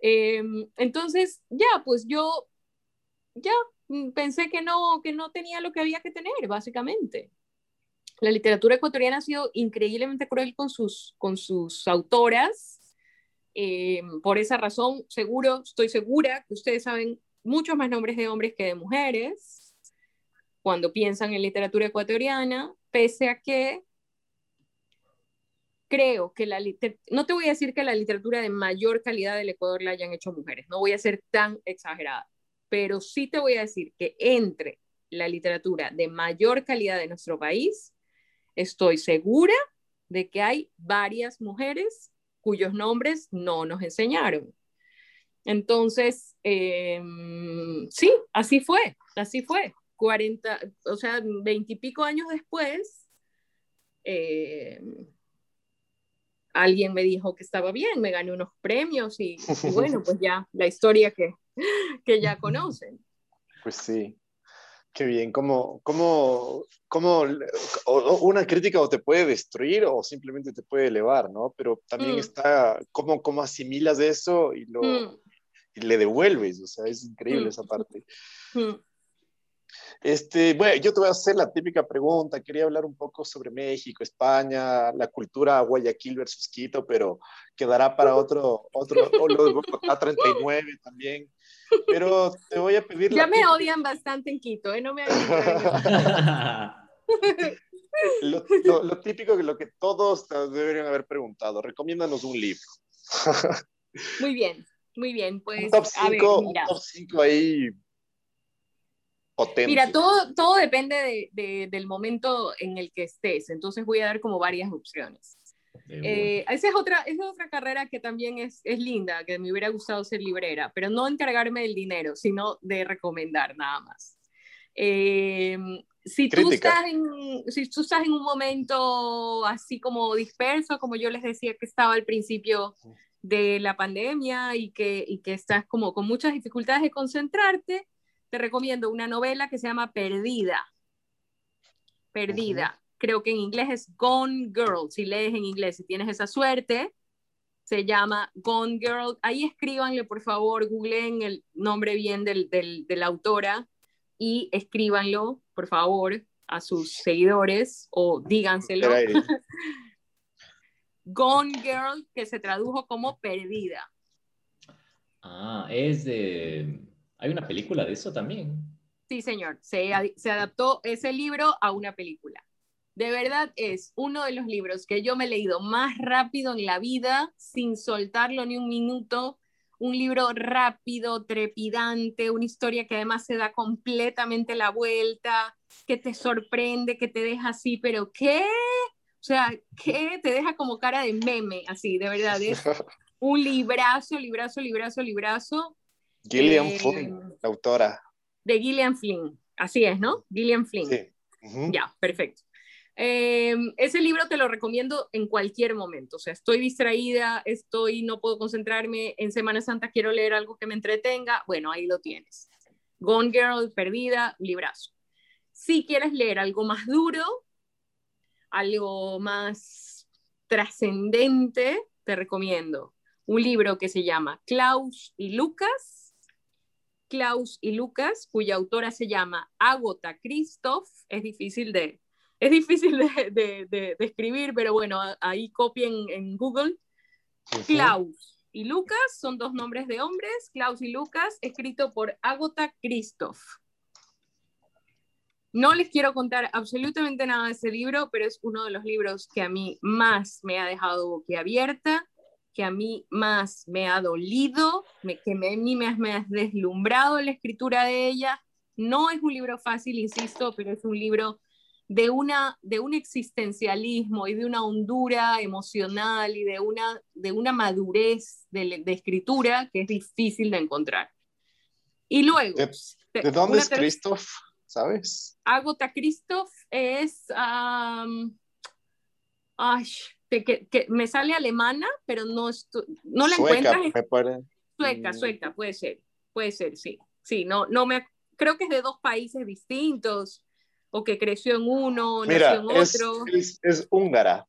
Em, entonces, ya, pues yo, ya, pensé que no, que no tenía lo que había que tener, básicamente. La literatura ecuatoriana ha sido increíblemente cruel con sus, con sus autoras. Eh, por esa razón, seguro, estoy segura que ustedes saben muchos más nombres de hombres que de mujeres cuando piensan en literatura ecuatoriana, pese a que creo que la no te voy a decir que la literatura de mayor calidad del Ecuador la hayan hecho mujeres, no voy a ser tan exagerada, pero sí te voy a decir que entre la literatura de mayor calidad de nuestro país, estoy segura de que hay varias mujeres cuyos nombres no nos enseñaron. Entonces, em, sí, así fue, así fue. 40, o sea, veintipico años después, em, alguien me dijo que estaba bien, me gané unos premios y, y bueno, pues ya, la historia que, que ya conocen. Pues sí. Qué bien, ¿cómo, cómo, cómo una crítica o te puede destruir o simplemente te puede elevar, ¿no? Pero también mm. está cómo, cómo asimilas eso y, lo, mm. y le devuelves, o sea, es increíble mm. esa parte. Este, bueno, yo te voy a hacer la típica pregunta. Quería hablar un poco sobre México, España, la cultura Guayaquil versus Quito, pero quedará para otro, otro, o lo de a 39 también. Pero te voy a pedir. Ya me odian bastante en Quito, ¿eh? No me lo, lo, lo, típico, lo que todos deberían haber preguntado. Recomiéndanos un libro. muy bien, muy bien. Pues, top 5 ahí potente. Mira, todo, todo depende de, de, del momento en el que estés. Entonces voy a dar como varias opciones. Eh, esa, es otra, esa es otra carrera que también es, es, linda, que me hubiera gustado ser librera, pero no encargarme del dinero, sino de recomendar nada más. Eh, si, tú estás en, si tú estás en un momento así como disperso, como yo les decía que estaba al principio de la pandemia y que, y que estás como con muchas dificultades de concentrarte, te recomiendo una novela que se llama Perdida. Perdida creo que en inglés es Gone Girl, si lees en inglés, si tienes esa suerte, se llama Gone Girl. Ahí escríbanle, por favor, googleen el nombre bien del, del, de la autora y escríbanlo, por favor, a sus seguidores o díganselo. Gone Girl, que se tradujo como perdida. Ah, es de... Hay una película de eso también. Sí, señor. Se, se adaptó ese libro a una película. De verdad es uno de los libros que yo me he leído más rápido en la vida, sin soltarlo ni un minuto. Un libro rápido, trepidante, una historia que además se da completamente la vuelta, que te sorprende, que te deja así, pero ¿qué? O sea, ¿qué? Te deja como cara de meme, así, de verdad. Es un librazo, librazo, librazo, librazo. Gillian eh, Flynn, la autora. De Gillian Flynn, así es, ¿no? Gillian Flynn. Sí. Ya, perfecto. Em, ese libro te lo recomiendo en cualquier momento, o sea, estoy distraída, estoy, no puedo concentrarme, en Semana Santa quiero leer algo que me entretenga, bueno, ahí lo tienes. Gone Girl, Perdida, librazo. Si quieres leer algo más duro, algo más trascendente, te recomiendo un libro que se llama Klaus y Lucas. Klaus y Lucas, cuya autora se llama Agota Christoph, es difícil de, es difícil de, escribir, pero bueno, ahí copien en Google. Klaus y Lucas son dos nombres de hombres, Klaus y Lucas, escrito por Agota Christoph. No les quiero contar absolutamente nada de ese libro, pero es uno de los libros que a mí más me ha dejado boquiabierta, que a mí más me ha dolido, que a mí me, me ha deslumbrado la escritura de ella. No es un libro fácil, insisto, pero es un libro de, una, de un existencialismo y de una hondura emocional y de una, de una madurez de, escritura que es difícil de encontrar. Y luego... ¿De, dónde es Christoph? ¿Sabes? Agota Christoph es... ay, que, que, me sale alemana, pero no, no la encuentras. Sueca, mm. sueca, puede ser, puede ser, sí. Sí, no, no me, creo que es de dos países distintos o que creció en uno, nació en otro. Es, es, húngara.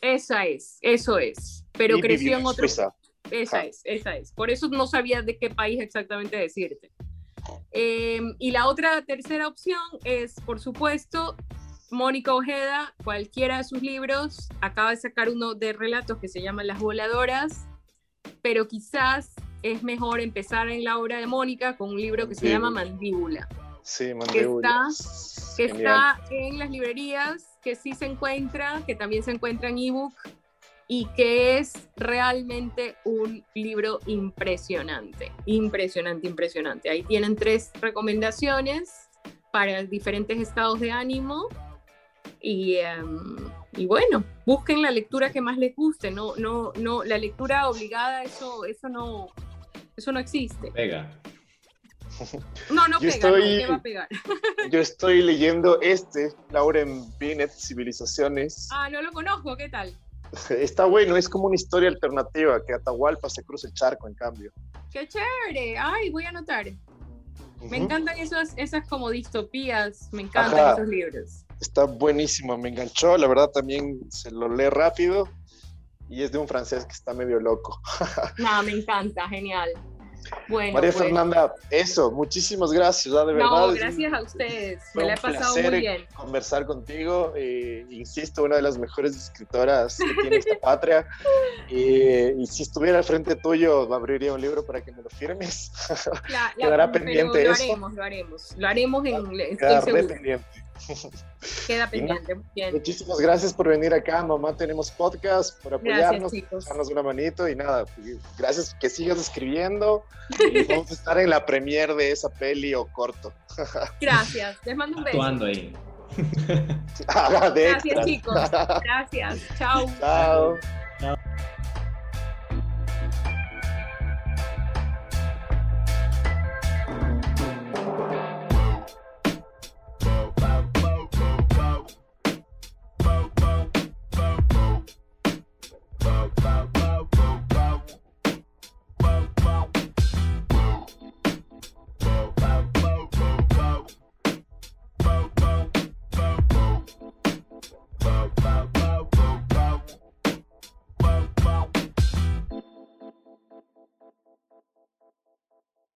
Esa es, eso es. Pero creció en otro. Esa es, esa es. Por eso no sabía de qué país exactamente decirte. Em, y la otra tercera opción es, por supuesto, Mónica Ojeda, cualquiera de sus libros, acaba de sacar uno de relatos que se llama Las Voladoras, pero quizás es mejor empezar en la obra de Mónica con un libro que se llama Mandíbula. Sí, mandíbula. Está que está en las librerías, que sí se encuentra, que también se encuentra en ebook y que es realmente un libro impresionante, impresionante, impresionante. Ahí tienen tres recomendaciones para diferentes estados de ánimo y, em, y, bueno, busquen la lectura que más les guste, no, no, no, la lectura obligada, eso, eso no, eso no existe. Pega. No, no pega, estoy, va a pegar? yo estoy leyendo este, Lauren Binet, Civilizaciones. Ah, no lo conozco, ¿qué tal? Está bueno, es como una historia alternativa, que Atahualpa se cruza el charco, en cambio. ¡Qué chévere! Ay, voy a anotar. Me encantan esas, esas como distopías, me encantan esos libros. Está buenísimo, me enganchó, la verdad también se lo lee rápido y es de un francés que está medio loco. no, me encanta, genial. María pues. Fernanda, eso, muchísimas gracias, de verdad. No, gracias a ustedes, me la he pasado muy bien. Conversar contigo, eh, insisto, una de las mejores escritoras que tiene esta patria. y si estuviera al frente tuyo, abriría un libro para que me lo firmes. Quedará pendiente lo eso. Lo haremos, lo haremos. Lo haremos en. Quedará pendiente. Queda pendiente. Muchísimas gracias por venir acá, mamá. Tenemos podcast, por apoyarnos, darnos una manito y nada. Gracias que sigas escribiendo y vamos a estar en la premier de esa peli o corto. Gracias, les mando un beso. Actuando ahí. Gracias, chicos. Gracias. Chao. Chao.